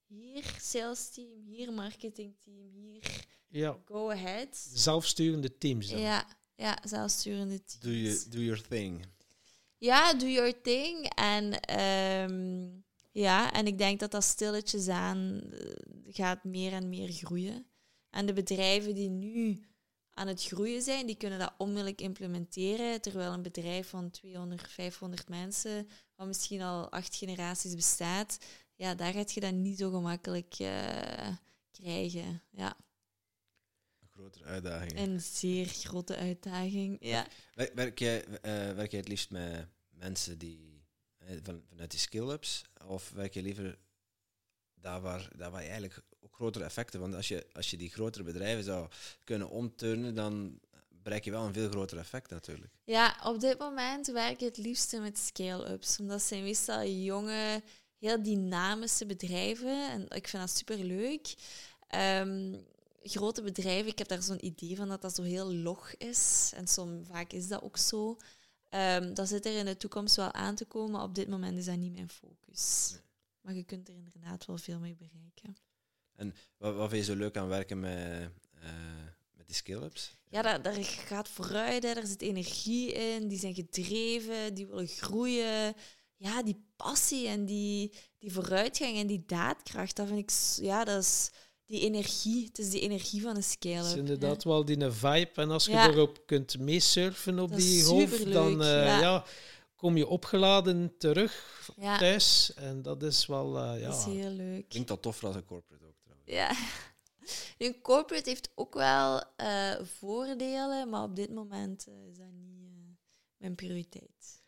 Hier sales team, hier marketing team, hier Ja, go ahead. zelfsturende teams dan. Ja, ja zelfsturende teams. Do, you, do your thing. Ja, do your thing. En ehm, ja, en ik denk dat dat stilletjes aan eh, gaat meer en meer groeien. En de bedrijven die nu aan het groeien zijn, die kunnen dat onmiddellijk implementeren. Terwijl een bedrijf van 200, 500 mensen, wat misschien al acht generaties bestaat, ja, daar gaat je dat niet zo gemakkelijk eh, krijgen. Ja, Een grotere uitdaging. een zeer grote uitdaging. Ja. Wer- Werk jij, eh, werk jij het liefst met mensen die eh, van, vanuit die skill-ups? Of werk je liever daar waar, daar waar je eigenlijk ook grotere effecten... Want als je, als je die grotere bedrijven zou kunnen omturnen, dan bereik je wel een veel groter effect natuurlijk. Ja, op dit moment werk ik het liefste met scale-ups. Omdat zijn meestal jonge, heel dynamische bedrijven. En ik vind dat superleuk. Ehm grote bedrijven, ik heb daar zo'n idee van dat dat zo heel log is. En soms vaak is dat ook zo. Ehm, dat zit er in de toekomst wel aan te komen. Op dit moment is dat niet mijn focus. Nee. Maar je kunt er inderdaad wel veel mee bereiken. Wat, wat vind je zo leuk aan werken met, eh, met die skill-ups? Ja, daar, daar gaat vooruit, hè. daar zit energie in, die zijn gedreven, die willen groeien. Ja, die passie en die, die vooruitgang en die daadkracht, dat vind ik, ja, dat is die energie. Het is die energie van een Dat scale-up. is inderdaad wel die vibe. En als je Ja. erop kunt meesurfen op Dat die golf, dan eh, ja. ja. kom je opgeladen terug Ja, thuis. En dat is wel... eh, ja. dat is heel leuk. Klinkt dat toffer als een corporate ook trouwens. Ja. Een corporate heeft ook wel eh, voordelen, maar op dit moment eh, is dat niet eh, mijn prioriteit.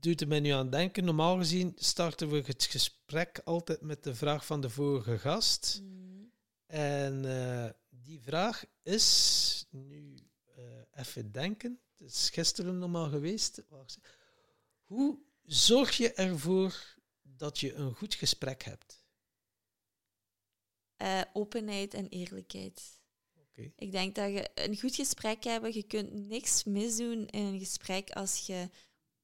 doet er mij nu aan denken. Normaal gezien starten we het gesprek altijd met de vraag van de vorige gast. Mm. En eh, die vraag is nu eh, even denken. Het is gisteren nog maar geweest. Hoe zorg je ervoor dat je een goed gesprek hebt? Eh, openheid en eerlijkheid. Ik denk dat je een goed gesprek hebben, je kunt niks misdoen in een gesprek als je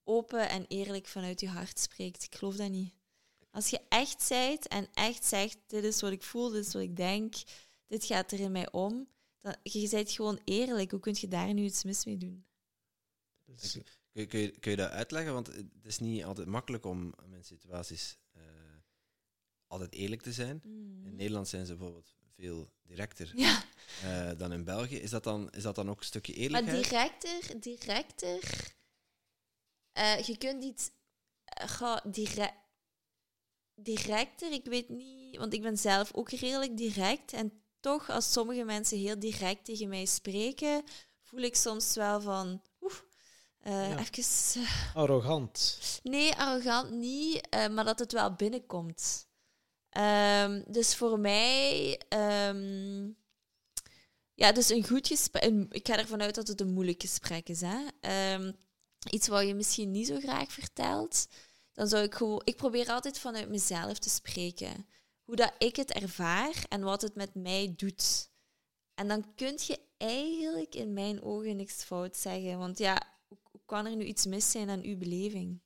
open en eerlijk vanuit je hart spreekt. Ik geloof dat niet. Als je echt zijt en echt zegt, dit is wat ik voel, dit is wat ik denk, dit gaat er in mij om, dan, je bent gewoon eerlijk. Hoe kun je daar nu iets mis mee doen? Dus, Kun je, kun, je, kun je dat uitleggen? Want het is niet altijd makkelijk om in situaties eh, altijd eerlijk te zijn. In Nederland zijn ze bijvoorbeeld veel directer Ja, eh, dan in België. Is dat, dan, is dat dan ook een stukje maar eerlijkheid? directer, directer, eh, je kunt iets, eh, ga, dire- directer, ik weet niet, want ik ben zelf ook redelijk direct en toch, als sommige mensen heel direct tegen mij spreken, voel ik soms wel van, oeh, eh, Ja. even, eh, arrogant. Nee, arrogant niet, eh, maar dat het wel binnenkomt. Ehm, dus voor mij, ehm, ja, dus een goed gesprek. een- Ik ga ervan uit dat het een moeilijk gesprek is. Hè? Ehm, iets wat je misschien niet zo graag vertelt. Dan zou ik gewoon. Ik probeer altijd vanuit mezelf te spreken. Hoe dat ik het ervaar en wat het met mij doet. En dan kun je eigenlijk in mijn ogen niks fout zeggen. Want ja, hoe kan er nu iets mis zijn aan uw beleving?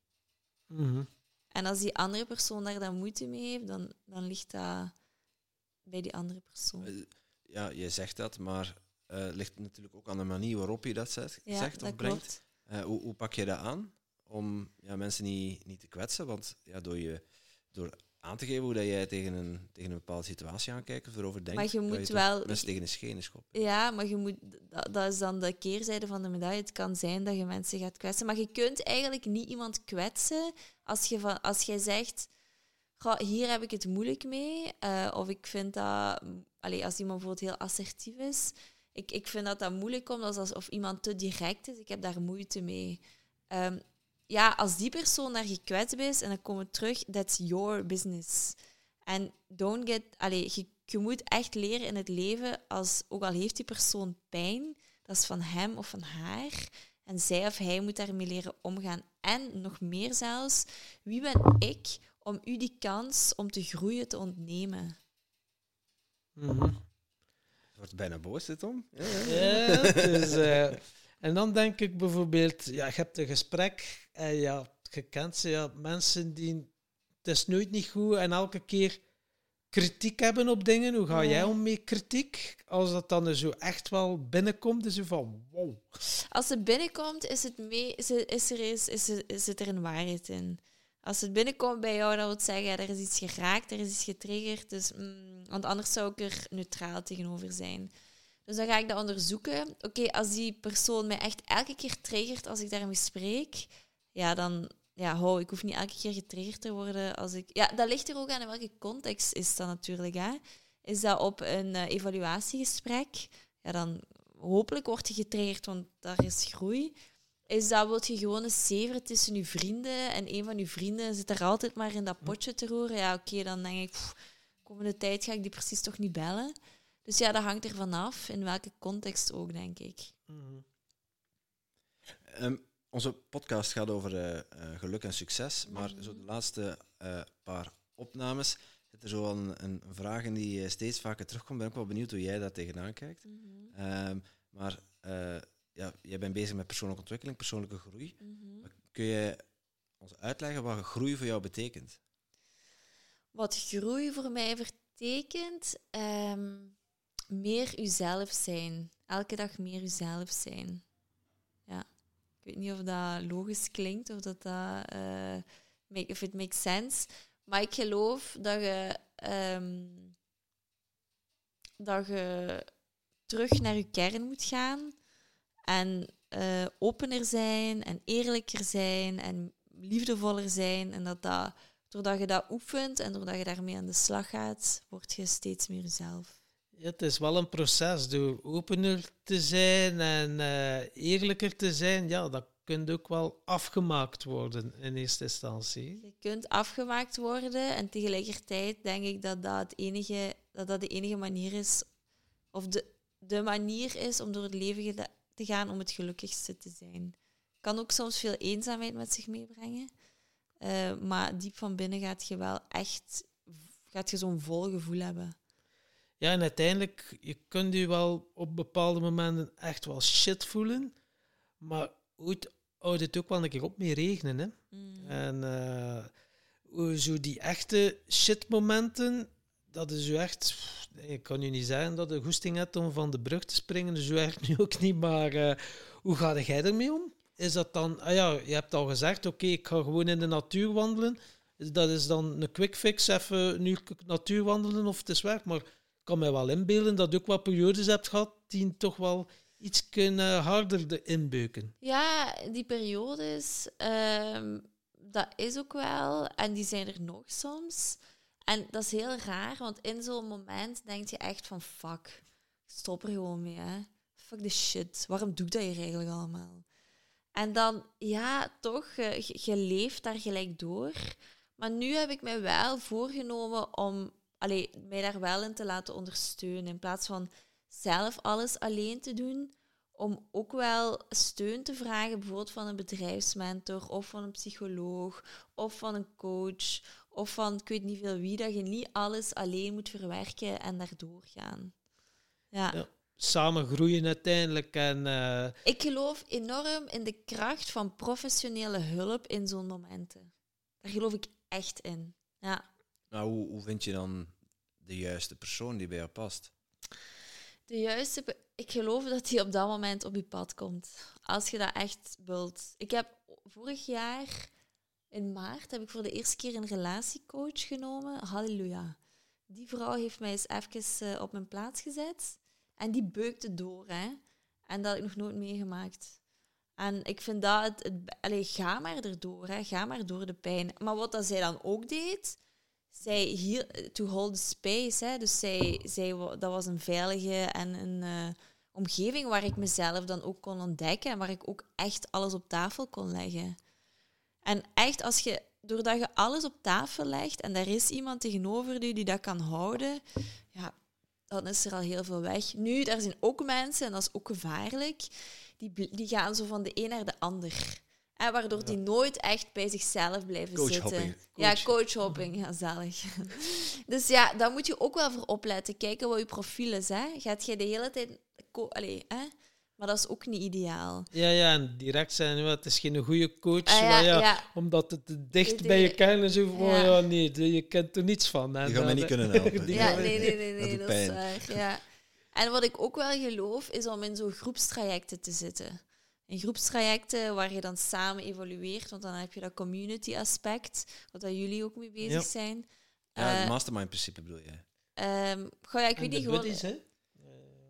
Mhm. En als die andere persoon daar dan moeite mee heeft, dan, dan ligt dat bij die andere persoon. Eh, Ja, je zegt dat, maar eh ligt natuurlijk ook aan de manier waarop je dat zegt, Ja, zegt of dat brengt. Eh, hoe, hoe pak je dat aan om ja, mensen niet, niet te kwetsen? Want ja, door, je, door aan te geven hoe dat jij tegen een, tegen een bepaalde situatie aankijkt of erover denkt, Maar je moet wel- mensen tegen een schenen schoppen. Ja, maar je moet, dat, dat is dan de keerzijde van de medaille. Het kan zijn dat je mensen gaat kwetsen. Maar je kunt eigenlijk niet iemand kwetsen als, je van, als jij zegt... "Goh, hier heb ik het moeilijk mee. eh, of ik vind dat... Allee, als iemand bijvoorbeeld heel assertief is... Ik, ik vind dat dat moeilijk komt als, als of iemand te direct is. Ik heb daar moeite mee. Ehm, ja, als die persoon daar gekwetst is en dan komen we terug, that's your business. En don't get... Allee, je, je moet echt leren in het leven, als, ook al heeft die persoon pijn, dat is van hem of van haar. En zij of hij moet daarmee leren omgaan. En nog meer zelfs, wie ben ik om u die kans om te groeien te ontnemen? Het wordt bijna boos, dit om. Ja, ja. Ja, dus, eh, en dan denk ik bijvoorbeeld, ja, je hebt een gesprek en ja, je kent ze, ja, mensen die het is nooit niet goed en elke keer kritiek hebben op dingen. Hoe ga jij om met kritiek? Als dat dan zo echt wel binnenkomt, is je van wow. Als het binnenkomt, is, het mee, is, er, is, er, is, is, er, is het er een waarheid in. Als het binnenkomt bij jou, dan wil het zeggen, ja, er is iets geraakt, er is iets getriggerd. Dus, mm, want anders zou ik er neutraal tegenover zijn. Dus dan ga ik dat onderzoeken. Oké, als die persoon mij echt elke keer triggert als ik daarmee spreek, ja, dan, ja, hou, ik hoef niet elke keer getriggerd te worden. Als ik, ja, dat ligt er ook aan in welke context is dat natuurlijk. Hè. Is dat op een eh, evaluatiegesprek? Ja, dan hopelijk word je getriggerd, want daar is groei. Is dat, wilt je gewoon eens zeveren tussen je vrienden en een van je vrienden zit er altijd maar in dat potje te roeren? Ja, oké, dan denk ik, komende tijd ga ik die precies toch niet bellen. Dus ja, dat hangt er vanaf, in welke context ook, denk ik. Ehm, onze podcast gaat over eh, eh, geluk en succes, maar Mhm. zo de laatste eh, paar opnames zit er zo een, een vraag in die steeds vaker terugkomt. Ben ik wel benieuwd hoe jij daar tegenaan kijkt. Ehm, maar eh, ja, jij bent bezig met persoonlijke ontwikkeling, persoonlijke groei. Mhm. Kun je ons uitleggen wat groei voor jou betekent? Wat groei voor mij betekent, ehm, meer uzelf zijn. Elke dag meer uzelf zijn. Ja. Ik weet niet of dat logisch klinkt of dat dat, eh make, if it makes sense. Maar ik geloof dat je, ehm, dat je terug naar je kern moet gaan en eh, opener zijn en eerlijker zijn en liefdevoller zijn en dat dat doordat je dat oefent en doordat je daarmee aan de slag gaat, word je steeds meer jezelf. Het is wel een proces. Door opener te zijn en eh, eerlijker te zijn, ja, dat kunt ook wel afgemaakt worden in eerste instantie. Je kunt afgemaakt worden en tegelijkertijd denk ik dat dat, enige, dat, dat de enige manier is, of de, de manier is om door het leven te gaan om het gelukkigste te zijn. Kan ook soms veel eenzaamheid met zich meebrengen. Eh, maar diep van binnen gaat je wel echt gaat je zo'n vol gevoel hebben. Ja, en uiteindelijk, je kunt je wel op bepaalde momenten echt wel shit voelen. Maar ooit houdt het ook wel een keer op mee regenen. Hè? Mm. En uh, zo die echte shitmomenten, dat is u echt... Ik kan u niet zeggen dat je goesting hebt om van de brug te springen. Dus echt nu ook niet. Maar uh, hoe ga jij ermee om? Is dat dan... Ah ja, je hebt al gezegd, oké, okay, ik ga gewoon in de natuur wandelen. Dat is dan een quick fix, even nu natuur wandelen of het is weg. Maar kan mij wel inbeelden dat je ook wat periodes hebt gehad die toch wel iets kunnen harder inbeuken. Ja, die periodes, um, dat is ook wel. En die zijn er nog soms. En dat is heel raar, want in zo'n moment denk je echt van fuck, stop er gewoon mee. Hè. Fuck the shit. Waarom doe ik dat hier eigenlijk allemaal? En dan, ja, toch, je, je leeft daar gelijk door. Maar nu heb ik mij wel voorgenomen om allee, mij daar wel in te laten ondersteunen. In plaats van zelf alles alleen te doen, om ook wel steun te vragen, bijvoorbeeld van een bedrijfsmentor of van een psycholoog of van een coach of van ik weet niet veel wie, dat je niet alles alleen moet verwerken en daardoor gaan. Ja. ja samen groeien uiteindelijk. En, uh... Ik geloof enorm in de kracht van professionele hulp in zo'n momenten. Daar geloof ik echt in. Ja. Nou, hoe, hoe vind je dan de juiste persoon die bij jou past? De juiste, ik geloof dat die op dat moment op je pad komt. Als je dat echt wilt. Ik heb vorig jaar in maart heb ik voor de eerste keer een relatiecoach genomen. Halleluja. Die vrouw heeft mij eens even uh, op mijn plaats gezet. En die beukte door, hè. En dat heb ik nog nooit meegemaakt. En ik vind dat het, het allez, ga maar erdoor, hè. ga maar door de pijn. Maar wat dat zij dan ook deed, zij hier to hold space, hè. dus zij, zij, dat was een veilige en een uh, omgeving waar ik mezelf dan ook kon ontdekken en waar ik ook echt alles op tafel kon leggen. En echt, als je, doordat je alles op tafel legt en er is iemand tegenover je die dat kan houden, ja, dan is er al heel veel weg. Nu, er zijn ook mensen, en dat is ook gevaarlijk, die, die gaan zo van de een naar de ander. En waardoor die nooit echt bij zichzelf blijven coach zitten. Hopping. Ja, coachhopping. Ja, zalig. dus ja, daar moet je ook wel voor opletten. Kijken wat je profiel is. Hè. Gaat jij de hele tijd... Allee, hè? Maar dat is ook niet ideaal. Ja, ja, en direct zijn, het is geen goede coach, ah, ja, ja, ja, omdat het te dicht bij je kennis is. Oh, ja. nee, je kent er niets van. En die gaan mij niet kunnen helpen. ja, nee, nee, nee, nee, dat, dat is waar. Ja. En wat ik ook wel geloof, is om in zo'n groepstrajecten te zitten. In groepstrajecten waar je dan samen evolueert, want dan heb je dat community aspect, wat daar jullie ook mee bezig zijn. Ja, het uh, mastermind principe bedoel je? Um, goh, ja, ik weet niet gewoon... Hè?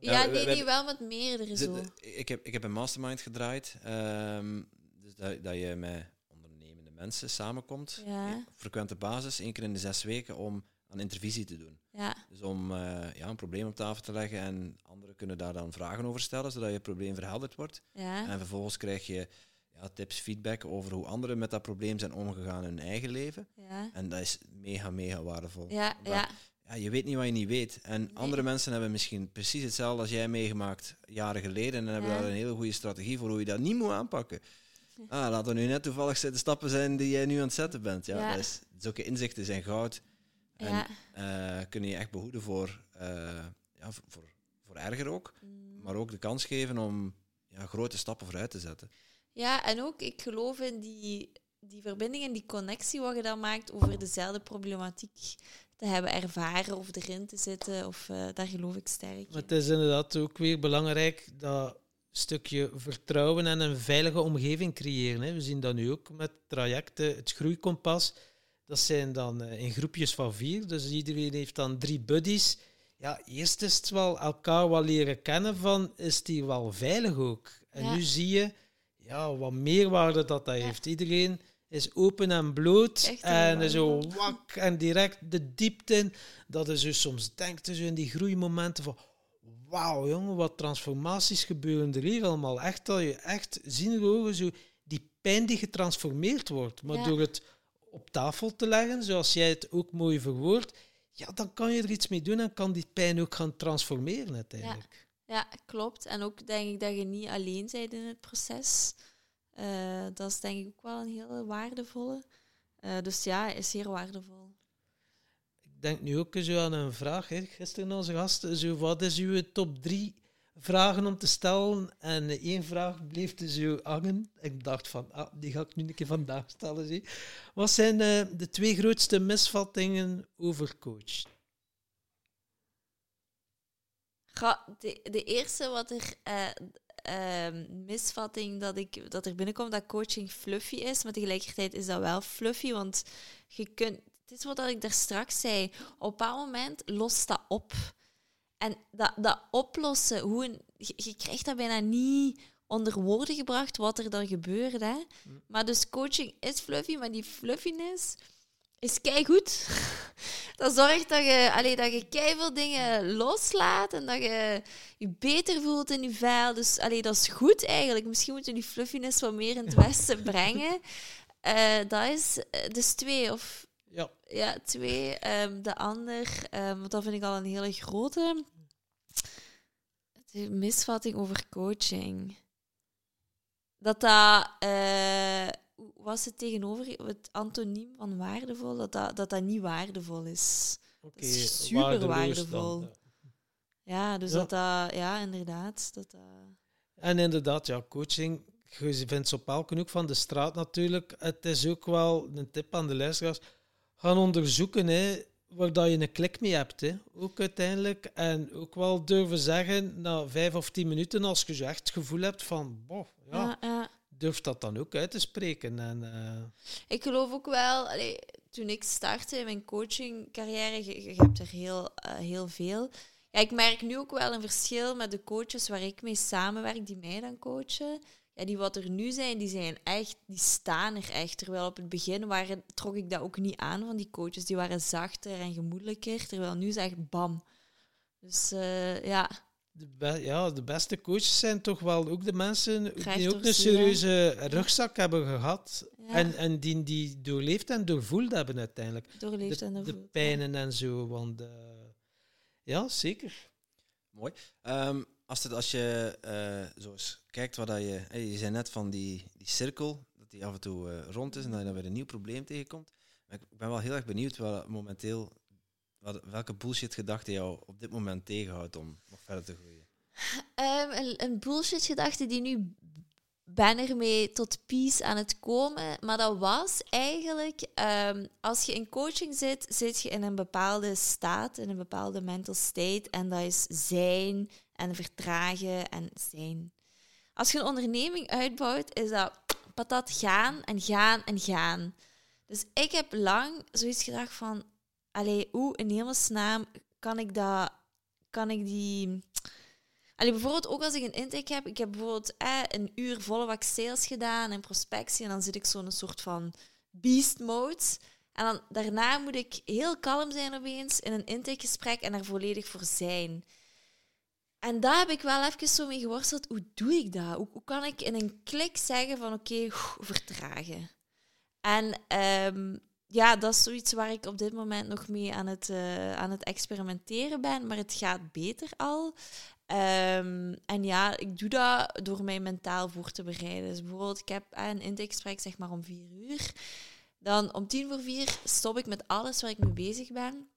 Ja, nee, nee, wel met meerdere zo. Ik heb, ik heb een mastermind gedraaid. Um, dus dat, dat je met ondernemende mensen samenkomt. Ja. frequente basis, één keer in de zes weken, om aan intervisie te doen. Ja. Dus om uh, ja, een probleem op tafel te leggen en anderen kunnen daar dan vragen over stellen, zodat je probleem verhelderd wordt. Ja. En vervolgens krijg je ja, tips, feedback over hoe anderen met dat probleem zijn omgegaan in hun eigen leven. Ja. En dat is mega, mega waardevol. Ja, ja ja, je weet niet wat je niet weet. En andere mensen hebben misschien precies hetzelfde als jij meegemaakt jaren geleden en hebben daar een hele goede strategie voor hoe je dat niet moet aanpakken. Ah, laten we nu net toevallig de stappen zijn die jij nu aan het zetten bent. Ja, Dat is, zulke inzichten zijn goud. En uh, kunnen je echt behoeden voor, uh, ja, voor, voor erger ook. Mm. Maar ook de kans geven om ja, grote stappen vooruit te zetten. Ja, en ook ik geloof in die, die verbinding en die connectie wat je dan maakt over dezelfde problematiek te hebben ervaren of erin te zitten. Of, uh, daar geloof ik sterk in. Maar het is inderdaad ook weer belangrijk dat stukje vertrouwen en een veilige omgeving creëren. Hè. We zien dat nu ook met trajecten, het groeikompas. Dat zijn dan uh, in groepjes van vier, dus iedereen heeft dan drie buddies. Ja, eerst is het wel elkaar wel leren kennen van, is die wel veilig ook? En nu zie je ja, wat meerwaarde dat dat heeft. Iedereen is open en bloot. en zo wak en direct de diepte in. Dat is dus soms denkt dus in die groeimomenten van wauw jongen, wat transformaties gebeuren er hier allemaal. Echt dat je echt zien ogen zo die pijn die getransformeerd wordt. Maar door het op tafel te leggen, zoals jij het ook mooi verwoordt, ja, dan kan je er iets mee doen en kan die pijn ook gaan transformeren uiteindelijk. Ja, ja klopt. En ook denk ik dat je niet alleen bent in het proces. Uh, dat is denk ik ook wel een hele waardevolle. Eh, dus ja, is zeer waardevol. Ik denk nu ook zo aan een vraag. Hè. Gisteren onze gast, zo, wat is uw top drie vragen om te stellen? En één vraag bleef dus zo hangen. Ik dacht van, ah, die ga ik nu een keer vandaag stellen. Zie. Wat zijn eh, de twee grootste misvattingen over coach? Ga, de, eerste wat er eh, ehm, misvatting dat, ik, dat er binnenkomt dat coaching fluffy is, maar tegelijkertijd is dat wel fluffy, want je kunt, het is wat ik daar straks zei, op een bepaald moment lost dat op. En dat, dat oplossen, hoe een, je, je krijgt dat bijna niet onder woorden gebracht wat er dan gebeurt. Hè? Maar dus coaching is fluffy, maar die fluffiness is goed. Dat zorgt dat je, allee, dat je veel dingen loslaat en dat je je beter voelt in je vel. Dus allee, dat is goed eigenlijk. Misschien moeten we die fluffiness wat meer in het westen brengen. Uh, dat is uh, dus twee. Of, ja. ja, twee. Um, de ander, um, want dat vind ik al een hele grote. De misvatting over coaching. Dat dat... Uh, was het tegenover het antoniem van waardevol, dat dat, dat, dat niet waardevol is. Oké, is super waardevol. Dan, ja. dus ja. dat dat, ja, inderdaad. Dat, dat... En inderdaad, ja, coaching, je vindt ze op elke hoek van de straat natuurlijk. Het is ook wel een tip aan de luisteraars. Gaan onderzoeken hè, waar dat je een klik mee hebt. Hè. Ook uiteindelijk. En ook wel durven zeggen, na vijf of tien minuten, als je echt het gevoel hebt van, boh, ja, ja, ja durf dat dan ook uit te spreken. En, uh... Ik geloof ook wel, allee, toen ik startte in mijn coachingcarrière, je, je hebt er heel, uh, heel veel. Ja, ik merk nu ook wel een verschil met de coaches waar ik mee samenwerk, die mij dan coachen. Ja, die wat er nu zijn, die zijn echt, die staan er echt. Terwijl op het begin waren, trok ik dat ook niet aan van die coaches. Die waren zachter en gemoedelijker. Terwijl nu is echt bam. Dus uh, ja, de, ja, de beste coaches zijn toch wel ook de mensen die ook een serieuze rugzak hebben gehad. Ja. En, en die die doorleefd en doorvoeld hebben uiteindelijk. Doorleefd de, en doorvoeld. De pijnen ja. en zo. Want uh, ja, zeker. Mooi. Um, als, het, als je uh, zo eens kijkt wat je... Je zei net van die, die cirkel, dat die af en toe uh, rond is en dat je dan weer een nieuw probleem tegenkomt. Maar ik ben wel heel erg benieuwd wat momenteel wat, welke bullshit gedachte jou op dit moment tegenhoudt om nog verder te groeien? Um, een, een bullshit gedachte die nu ben ermee tot peace aan het komen. Maar dat was eigenlijk, um, als je in coaching zit, zit je in een bepaalde staat, in een bepaalde mental state. En dat is zijn en vertragen en zijn. Als je een onderneming uitbouwt, is dat patat gaan en gaan en gaan. Dus ik heb lang zoiets gedacht van, allee, hoe in hemelsnaam kan ik dat, kan ik die... Allee, bijvoorbeeld ook als ik een intake heb, ik heb bijvoorbeeld eh, een uur volle wat sales gedaan en prospectie en dan zit ik zo in een soort van beast mode. En dan, daarna moet ik heel kalm zijn opeens in een intakegesprek en er volledig voor zijn. En daar heb ik wel even zo mee geworsteld. Hoe doe ik dat? Hoe, kan ik in een klik zeggen van oké, vertragen? En um, ja, dat is zoiets waar ik op dit moment nog mee aan het, uh, aan het experimenteren ben, maar het gaat beter al. Um, en ja, ik doe dat door mij mentaal voor te bereiden. Dus bijvoorbeeld, ik heb een intakegesprek zeg maar om vier uur. Dan om tien voor vier stop ik met alles waar ik mee bezig ben.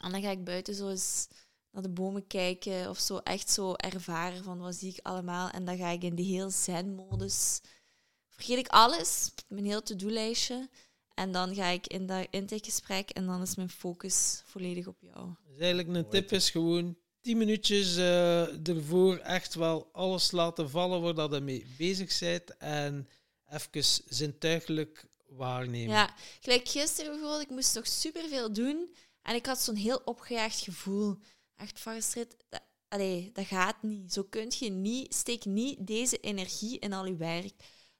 En dan ga ik buiten zo eens naar de bomen kijken of zo echt zo ervaren van wat zie ik allemaal. En dan ga ik in die heel zen-modus. Vergeet ik alles, mijn heel to-do-lijstje. En dan ga ik in dat intakegesprek en dan is mijn focus volledig op jou. Dus eigenlijk een tip is gewoon tien minuutjes uh, ervoor echt wel alles laten vallen waar dat je mee bezig bent en even zintuigelijk waarnemen. Ja, gelijk gisteren bijvoorbeeld, ik moest nog superveel doen en ik had zo'n heel opgejaagd gevoel. Echt van dat, allee, dat gaat niet. Zo kun je niet, steek niet deze energie in al je werk.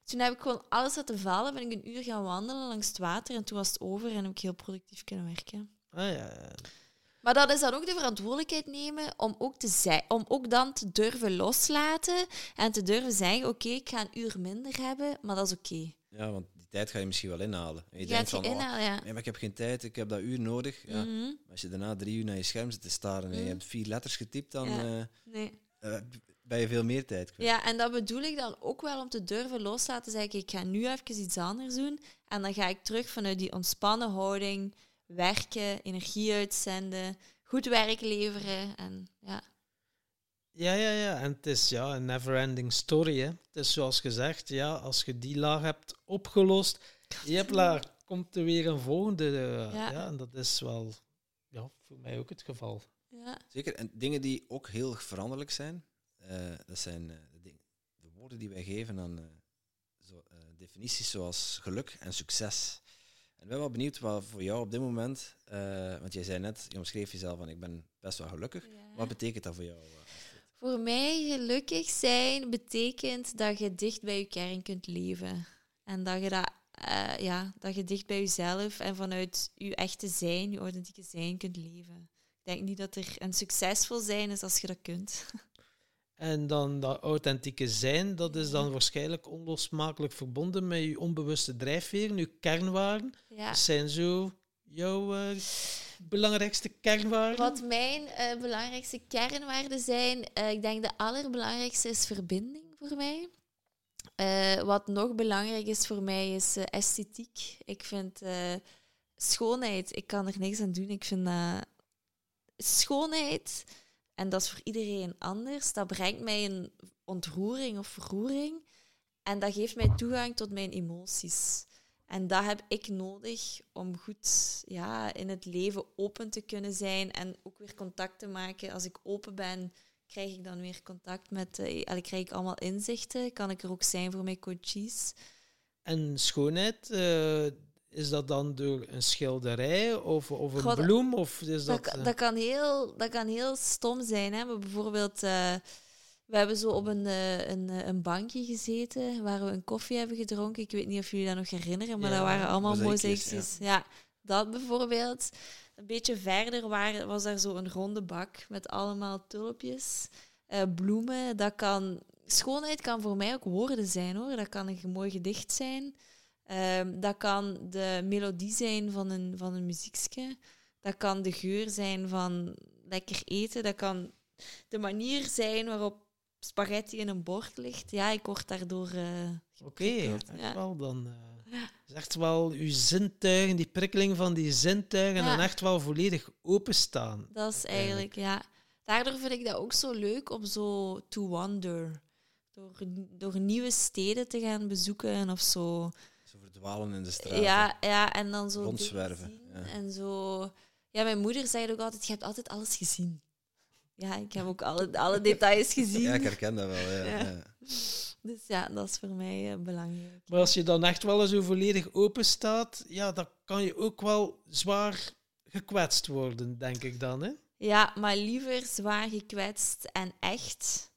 Toen heb ik gewoon alles laten vallen. Ben ik een uur gaan wandelen langs het water en toen was het over en heb ik heel productief kunnen werken. Ah, ja, ja. Maar dat is dan ook de verantwoordelijkheid nemen om ook, te zijn, om ook dan te durven loslaten en te durven zeggen: Oké, okay, ik ga een uur minder hebben, maar dat is oké. Okay. Ja, want tijd ga je misschien wel inhalen. En je, denkt van: inhalen, oh, ja. nee, maar ik heb geen tijd, ik heb dat uur nodig. Ja. Mm -hmm. Als je daarna drie uur naar je scherm zit te staren en je hebt vier letters getypt, dan. Ja. Uh, nee. Uh, ben je veel meer tijd kwijt. Ja, en dat bedoel ik dan ook wel om te durven loslaten. Zeggen, ik ga nu even iets anders doen. En dan ga ik terug vanuit die ontspannen houding werken, energie uitzenden, goed werk leveren. En ja. Ja, ja, ja. En het is ja, een never-ending story. Hè. Het is zoals gezegd, ja, als je die laag hebt opgelost, je hebt laag, komt er weer een volgende. eh, Ja. ja. en dat is wel ja, voor mij ook het geval. ja. Zeker. En dingen die ook heel veranderlijk zijn, eh, dat zijn eh, de, dingen- de woorden die wij geven aan eh, zo, eh, definities zoals geluk en succes. En ik ben wel benieuwd wat voor jou op dit moment, eh, want jij zei net, je omschreef jezelf van ik ben best wel gelukkig. Ja. Wat betekent dat voor jou? Voor mij gelukkig zijn betekent dat je dicht bij je kern kunt leven. En dat je, dat, eh, ja, dat je dicht bij jezelf en vanuit je echte zijn, je authentieke zijn kunt leven. Ik denk niet dat er een succesvol zijn is als je dat kunt. En dan dat authentieke zijn, dat is dan waarschijnlijk onlosmakelijk verbonden met je onbewuste drijfveren, je kernwaarden. Ja. Dat zijn zo jouw eh, belangrijkste kernwaarden. Wat mijn eh, belangrijkste kernwaarden zijn, eh, ik denk de allerbelangrijkste is verbinding voor mij. Eh, wat nog belangrijk is voor mij is esthetiek. Ik vind schoonheid, ik kan er niks aan doen. Ik vind schoonheid, en dat is voor iedereen anders, dat brengt mij een ontroering of verroering. En dat geeft mij toegang tot mijn emoties. En dat heb ik nodig om goed ja, in het leven open te kunnen zijn en ook weer contact te maken. Als ik open ben, krijg ik dan weer contact met, allee, krijg ik allemaal inzichten. Kan ik er ook zijn voor mijn coaches. En schoonheid, eh, is dat dan door een schilderij of, of een God, bloem? Of is Dat, dat, eh, dat, kan heel, dat kan heel stom zijn. Hè? Maar bijvoorbeeld, we hebben zo op een, eh, een, eh, een bankje gezeten waar we een koffie hebben gedronken. Ik weet niet of jullie dat nog herinneren, maar Ja, dat waren allemaal mozaïekjes, mozaïekjes. Ja. dat bijvoorbeeld. Een beetje verder was daar zo een ronde bak met allemaal tulpjes, eh, bloemen. Dat kan, schoonheid kan voor mij ook woorden zijn hoor. Dat kan een mooi gedicht zijn. Ehm, dat kan de melodie zijn van een, van een muziekje. Dat kan de geur zijn van lekker eten. Dat kan de manier zijn waarop spaghetti in een bord ligt. Ja, ik word daardoor... eh, Oké, echt ja. wel dan. eh, is echt wel uw zintuigen, die prikkeling van die zintuigen, Ja. en echt wel volledig openstaan. Dat is eigenlijk, ja. Daardoor vind ik dat ook zo leuk om zo to wander. Door, door nieuwe steden te gaan bezoeken of zo. Zo verdwalen in de straat. Ja, ja, en dan zo Rondzwerven. En zo... Ja, mijn moeder zei ook altijd, je hebt altijd alles gezien. Ja, ik heb ook alle, alle details gezien. Ja, ik herken dat wel. Ja. Dus ja, dat is voor mij eh, belangrijk. Maar als je dan echt wel zo volledig open staat, ja, dan kan je ook wel zwaar gekwetst worden, denk ik dan. Hè? Ja, maar liever zwaar gekwetst en echt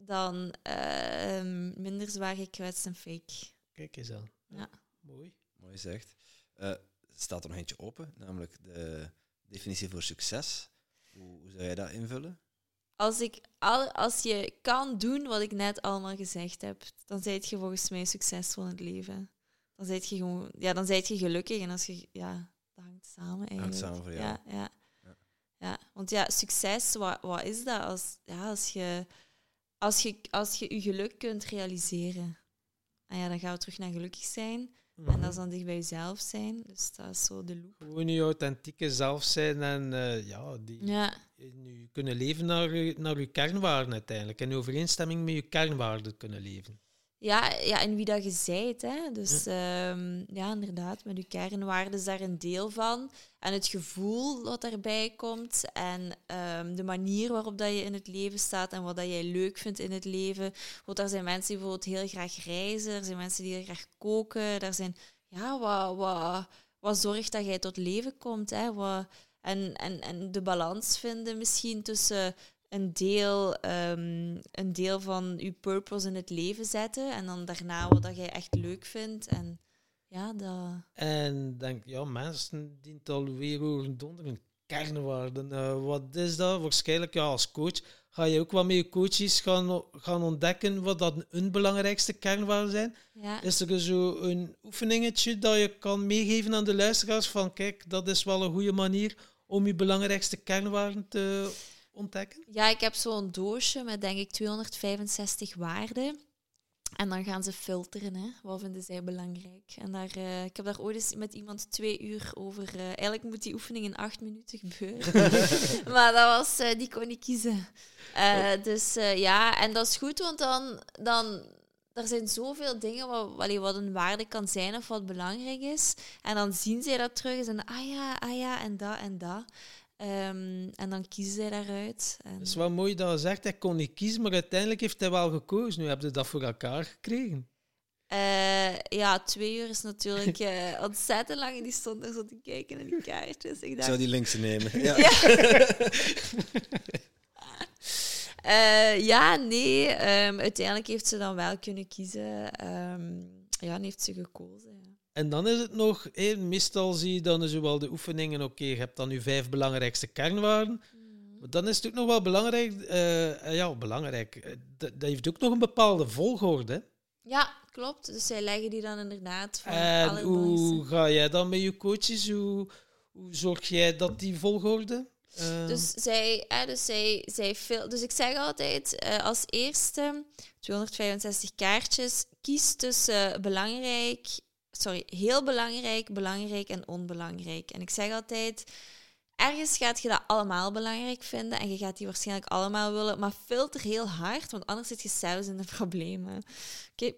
dan eh, minder zwaar gekwetst en fake. Kijk eens aan. Ja. Mooi. Mooi zegt. Eh, er staat er nog eentje open, namelijk de definitie voor succes. Hoe, hoe zou jij dat invullen? Als, ik al, als je kan doen wat ik net allemaal gezegd heb, dan zijt je volgens mij succesvol in het leven. Dan zijt je gewoon, ja, dan zijt je gelukkig en als je, ja, dat hangt samen eigenlijk. samen voor jou. Ja, ja. Ja. ja. want ja, succes, wat, wat is dat? Als, ja, als je, als je als je je geluk kunt realiseren. En ja, dan gaan we terug naar gelukkig zijn. En dat is dan dicht bij jezelf zijn. Dus dat is zo de loop. Gewoon je authentieke zelf zijn en eh, ja, die Ja, nu kunnen leven naar, je- naar je kernwaarden uiteindelijk. En in overeenstemming met je kernwaarden kunnen leven. Ja, ja, en wie dat je zijt. Hè? Dus ehm, ja, inderdaad, met je kernwaarden is daar een deel van. En het gevoel wat daarbij komt. En ehm, de manier waarop dat je in het leven staat en wat dat jij leuk vindt in het leven. Want er zijn mensen die bijvoorbeeld heel graag reizen. Er zijn mensen die heel graag koken. Er zijn, ja, wat, wat, wat zorgt dat jij tot leven komt. Hè? Wat, en, en, en de balans vinden misschien tussen een deel, ehm, een deel van je purpose in het leven zetten. En dan daarna wat dat jij echt leuk vindt. En ja, dat... En denk, ja, mensen die het alweer horen donder hun kernwaarden. Eh, wat is dat? Waarschijnlijk, ja, als coach ga je ook wel met je coaches gaan, gaan ontdekken wat dat hun belangrijkste kernwaarden zijn. Ja. Is er zo een oefeningetje dat je kan meegeven aan de luisteraars van kijk, dat is wel een goede manier om je belangrijkste kernwaarden te ontdekken? ja, ik heb zo'n doosje met denk ik 265 waarden. En dan gaan ze filteren, hè. wat vinden zij belangrijk. En daar, eh, ik heb daar ooit eens met iemand twee uur over... eh, eigenlijk moet die oefening in acht minuten gebeuren. maar dat was, eh, die kon ik kiezen. Dus ja, en dat is goed, want dan... dan er zijn zoveel dingen wat, allee, wat een waarde kan zijn of wat belangrijk is. En dan zien zij dat terug en zeggen, ah ja, ah ja, en dat en dat. Ehm, en dan kiezen zij daaruit. En, Het is wel mooi dat je zegt, hij kon niet kiezen, maar uiteindelijk heeft hij wel gekozen. Nu heb je dat voor elkaar gekregen. Eh, ja, twee uur is natuurlijk eh, ontzettend lang. En die stond er zo te kijken naar die kaartjes. Ik Ik dacht, zou die linkse nemen. Ja. eh, ja, nee. ehm, uiteindelijk heeft ze dan wel kunnen kiezen. Ehm, ja, en heeft ze gekozen. Ja. En dan is het nog, hé, meestal zie je dan zowel de oefeningen, oké, je hebt dan nu vijf belangrijkste kernwaarden. Maar dan is het ook nog wel belangrijk, eh, ja, belangrijk, eh, dat, dat heeft ook nog een bepaalde volgorde. Ja, klopt. Dus zij leggen die dan inderdaad voor En hoe ga jij dan met je coaches, hoe, hoe zorg jij dat die volgorde? Dus zij, hè, dus zij, zij veel. Dus ik zeg altijd als eerste 265 kaartjes. Kies tussen belangrijk, sorry, heel belangrijk, belangrijk en onbelangrijk. En ik zeg altijd. Ergens gaat je dat allemaal belangrijk vinden en je gaat die waarschijnlijk allemaal willen, maar filter heel hard, want anders zit je zelfs in de problemen. Oké,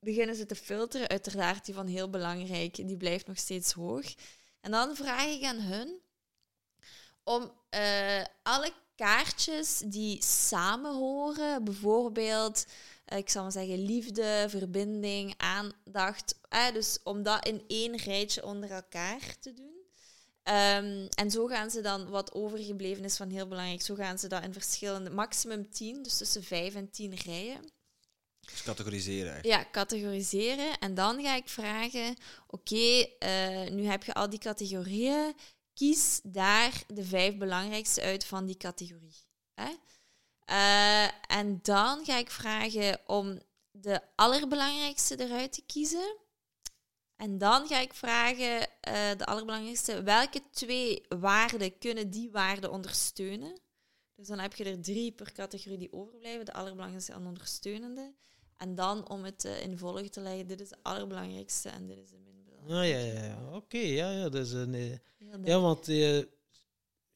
beginnen ze te filteren, uiteraard die van heel belangrijk, die blijft nog steeds hoog. En dan vraag ik aan hun om eh, alle kaartjes die samen horen, bijvoorbeeld, ik zal maar zeggen, liefde, verbinding, aandacht, eh, dus om dat in één rijtje onder elkaar te doen. Ehm, en zo gaan ze dan, wat overgebleven is van heel belangrijk, zo gaan ze dat in verschillende, maximum 10, dus tussen 5 en 10 rijen. Dus categoriseren eigenlijk. Ja, categoriseren. En dan ga ik vragen: oké, eh, nu heb je al die categorieën. Kies daar de vijf belangrijkste uit van die categorie. Hè? Eh, en dan ga ik vragen om de allerbelangrijkste eruit te kiezen. En dan ga ik vragen, eh, de allerbelangrijkste, welke twee waarden kunnen die waarden ondersteunen? Dus dan heb je er drie per categorie die overblijven, de allerbelangrijkste en ondersteunende. En dan om het eh, in volg te leggen, dit is de allerbelangrijkste en dit is de min belangrijkste. Ah, ja, ja, ja. Oké, ja, ja, dat is een... eh, Ja, want eh,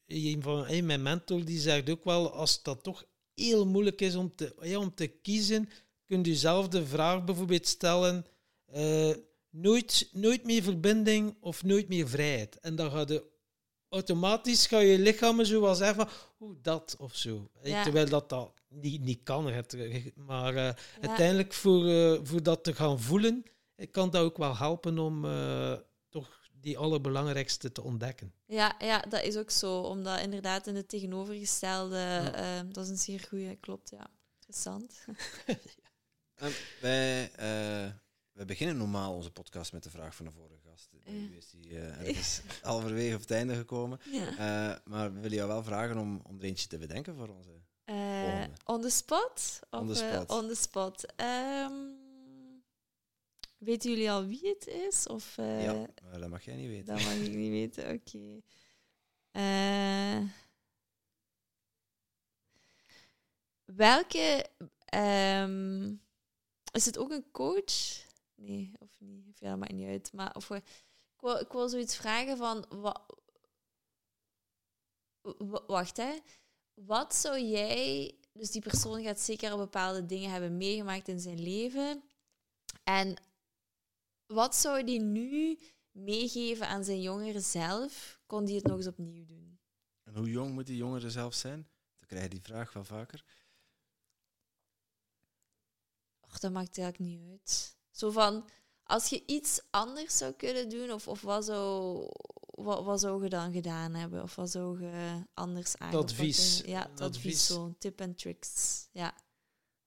een van, eh, mijn mentor die zegt ook wel, als dat toch heel moeilijk is om te, ja, om te kiezen, kunt u zelf de vraag bijvoorbeeld stellen, eh, nooit, nooit meer verbinding of nooit meer vrijheid. En dan gaat je automatisch ga je lichaam zo wel zeggen van, oeh, dat of zo. Eh, Ja. Terwijl dat, dat niet, niet kan. Maar eh, Ja. uiteindelijk voor, voor dat te gaan voelen, kan dat ook wel helpen om die allerbelangrijkste te ontdekken. Ja, ja, dat is ook zo. Omdat inderdaad in het tegenovergestelde, eh, dat is een zeer goede, klopt, ja. Interessant. Wij, eh, wij beginnen normaal onze podcast met de vraag van de vorige gast. Nu is die eh, ergens halverwege op het einde gekomen. Ja. Eh, maar we willen jou wel vragen om, om er eentje te bedenken voor onze. Eh, on the spot? On Of, the eh, spot. on the spot. Ehm, weten jullie al wie het is? Of, eh, ja, maar dat mag jij niet weten. Dat mag ik niet weten, oké. Eh, welke... ehm, is het ook een coach? Nee, of niet. Of ja, dat maakt niet uit. Maar of, we- ik, wil, ik wil zoiets vragen van... Wa, wa- wacht, hè. Wat zou jij... Dus die persoon gaat zeker al bepaalde dingen hebben meegemaakt in zijn leven. En wat zou die nu meegeven aan zijn jongere zelf, kon die het nog eens opnieuw doen. En hoe jong moet die jongere zelf zijn? Dan krijg je die vraag wel vaker. Och, dat maakt eigenlijk niet uit. Zo van, als je iets anders zou kunnen doen, of, of wat, zou, wat, wat zou je dan gedaan hebben? Of wat zou je anders aangepakt advies. Ja, advies, advies. zo. Tip en tricks. Ja,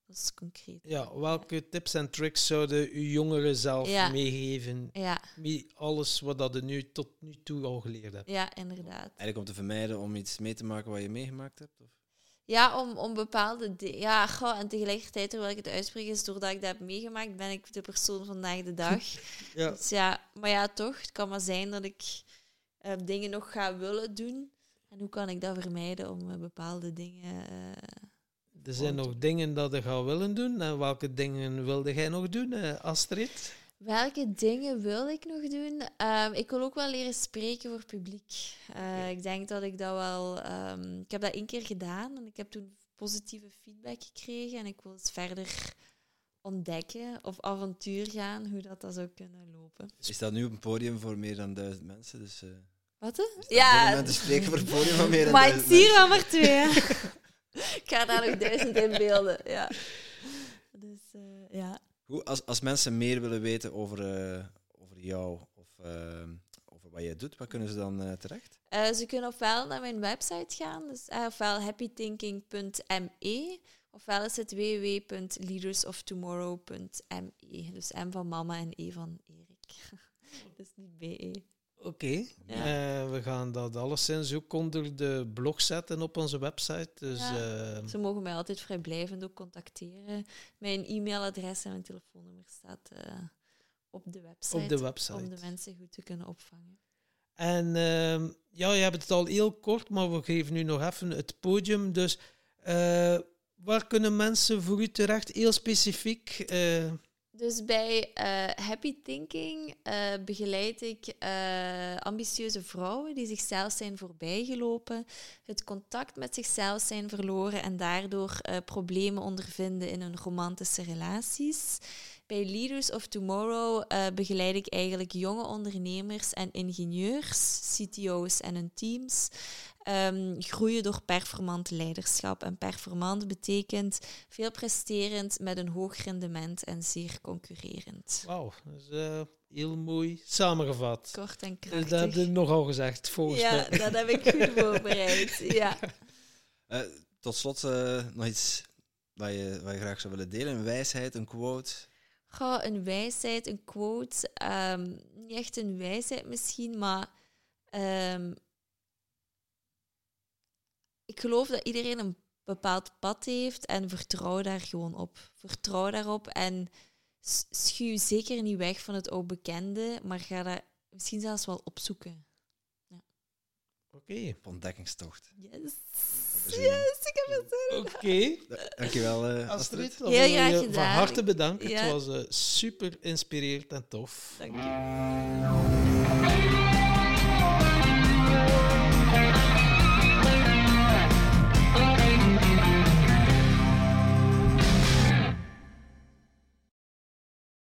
dat is concreet. Ja, welke tips en tricks zouden uw jongeren zelf Ja. meegeven? Ja, Met alles wat dat je nu tot nu toe al geleerd hebt. ja, inderdaad. Eigenlijk om te vermijden om iets mee te maken wat je meegemaakt hebt? Of? Ja, om, om bepaalde dingen. Ja, goh, en tegelijkertijd, terwijl ik het uitspreek, is doordat ik dat heb meegemaakt, ben ik de persoon vandaag de dag. Ja. Dus ja, maar ja, toch, het kan maar zijn dat ik eh, dingen nog ga willen doen. En hoe kan ik dat vermijden om eh, bepaalde dingen. eh, Er zijn nog dingen dat je gaat willen doen. En welke dingen wilde jij nog doen, eh, Astrid? Welke dingen wil ik nog doen? Ehm, ik wil ook wel leren spreken voor publiek. Uh, Ik denk dat ik dat wel... Um, ik heb dat één keer gedaan en ik heb toen positieve feedback gekregen. En ik wil het verder ontdekken of avontuur gaan, hoe dat, dat zou kunnen lopen. Je staat nu op een podium voor meer dan duizend mensen, dus... Uh, Wat? Ja. te spreken voor een podium van meer dan maar duizend mensen. Maar ik zie er maar twee. ik ga daar nog duizend in beelden, ja. Dus, uh, ja. Als, als mensen meer willen weten over, uh, over jou of over wat jij doet, wat kunnen ze dan terecht? ze kunnen ofwel naar mijn website gaan, dus, ofwel happythinking.me Ofwel is het www.leadersoftomorrow.me. Dus M van mama en E van Erik. dus niet BE. Oké, okay. ja. uh, we gaan dat alleszins ook onder de blog zetten op onze website. Dus, ja. uh, Ze mogen mij altijd vrijblijvend ook contacteren. Mijn e-mailadres en mijn telefoonnummer staat uh, op, de website, op de website. Om de mensen goed te kunnen opvangen. En ehm, ja, je hebt het al heel kort, maar we geven nu nog even het podium. Dus waar kunnen mensen voor u terecht, heel specifiek? Dus bij uh, Happy Thinking uh, begeleid ik ambitieuze vrouwen die zichzelf zijn voorbijgelopen, het contact met zichzelf zijn verloren en daardoor problemen ondervinden in hun romantische relaties. Bij Leaders of Tomorrow begeleid ik eigenlijk jonge ondernemers en ingenieurs, CTO's en hun teams um, groeien door performant leiderschap. En performant betekent veel presterend met een hoog rendement en zeer concurrerend. Wauw, dat is uh, heel mooi samengevat. Kort en krachtig. Dus dat heb je nogal gezegd, volgens ja, mij. dat heb ik goed voorbereid. Ja. Uh, tot slot uh, nog iets wat je, wat je graag zou willen delen. Een wijsheid, een quote? Goh, een wijsheid, een quote. Um, niet echt een wijsheid misschien, maar... Um, ik geloof dat iedereen een bepaald pad heeft en vertrouw daar gewoon op. Vertrouw daarop en schuw zeker niet weg van het bekende, maar ga dat misschien zelfs wel opzoeken. Ja. Oké. Okay. Ontdekkingstocht. Yes. Yes, ik heb het. Oké. Okay. Dankjewel, uh, Astrid. Astrid. Heel graag gedaan. Van harte bedankt. Ja. Het was uh, super inspirerend en tof. Dank je.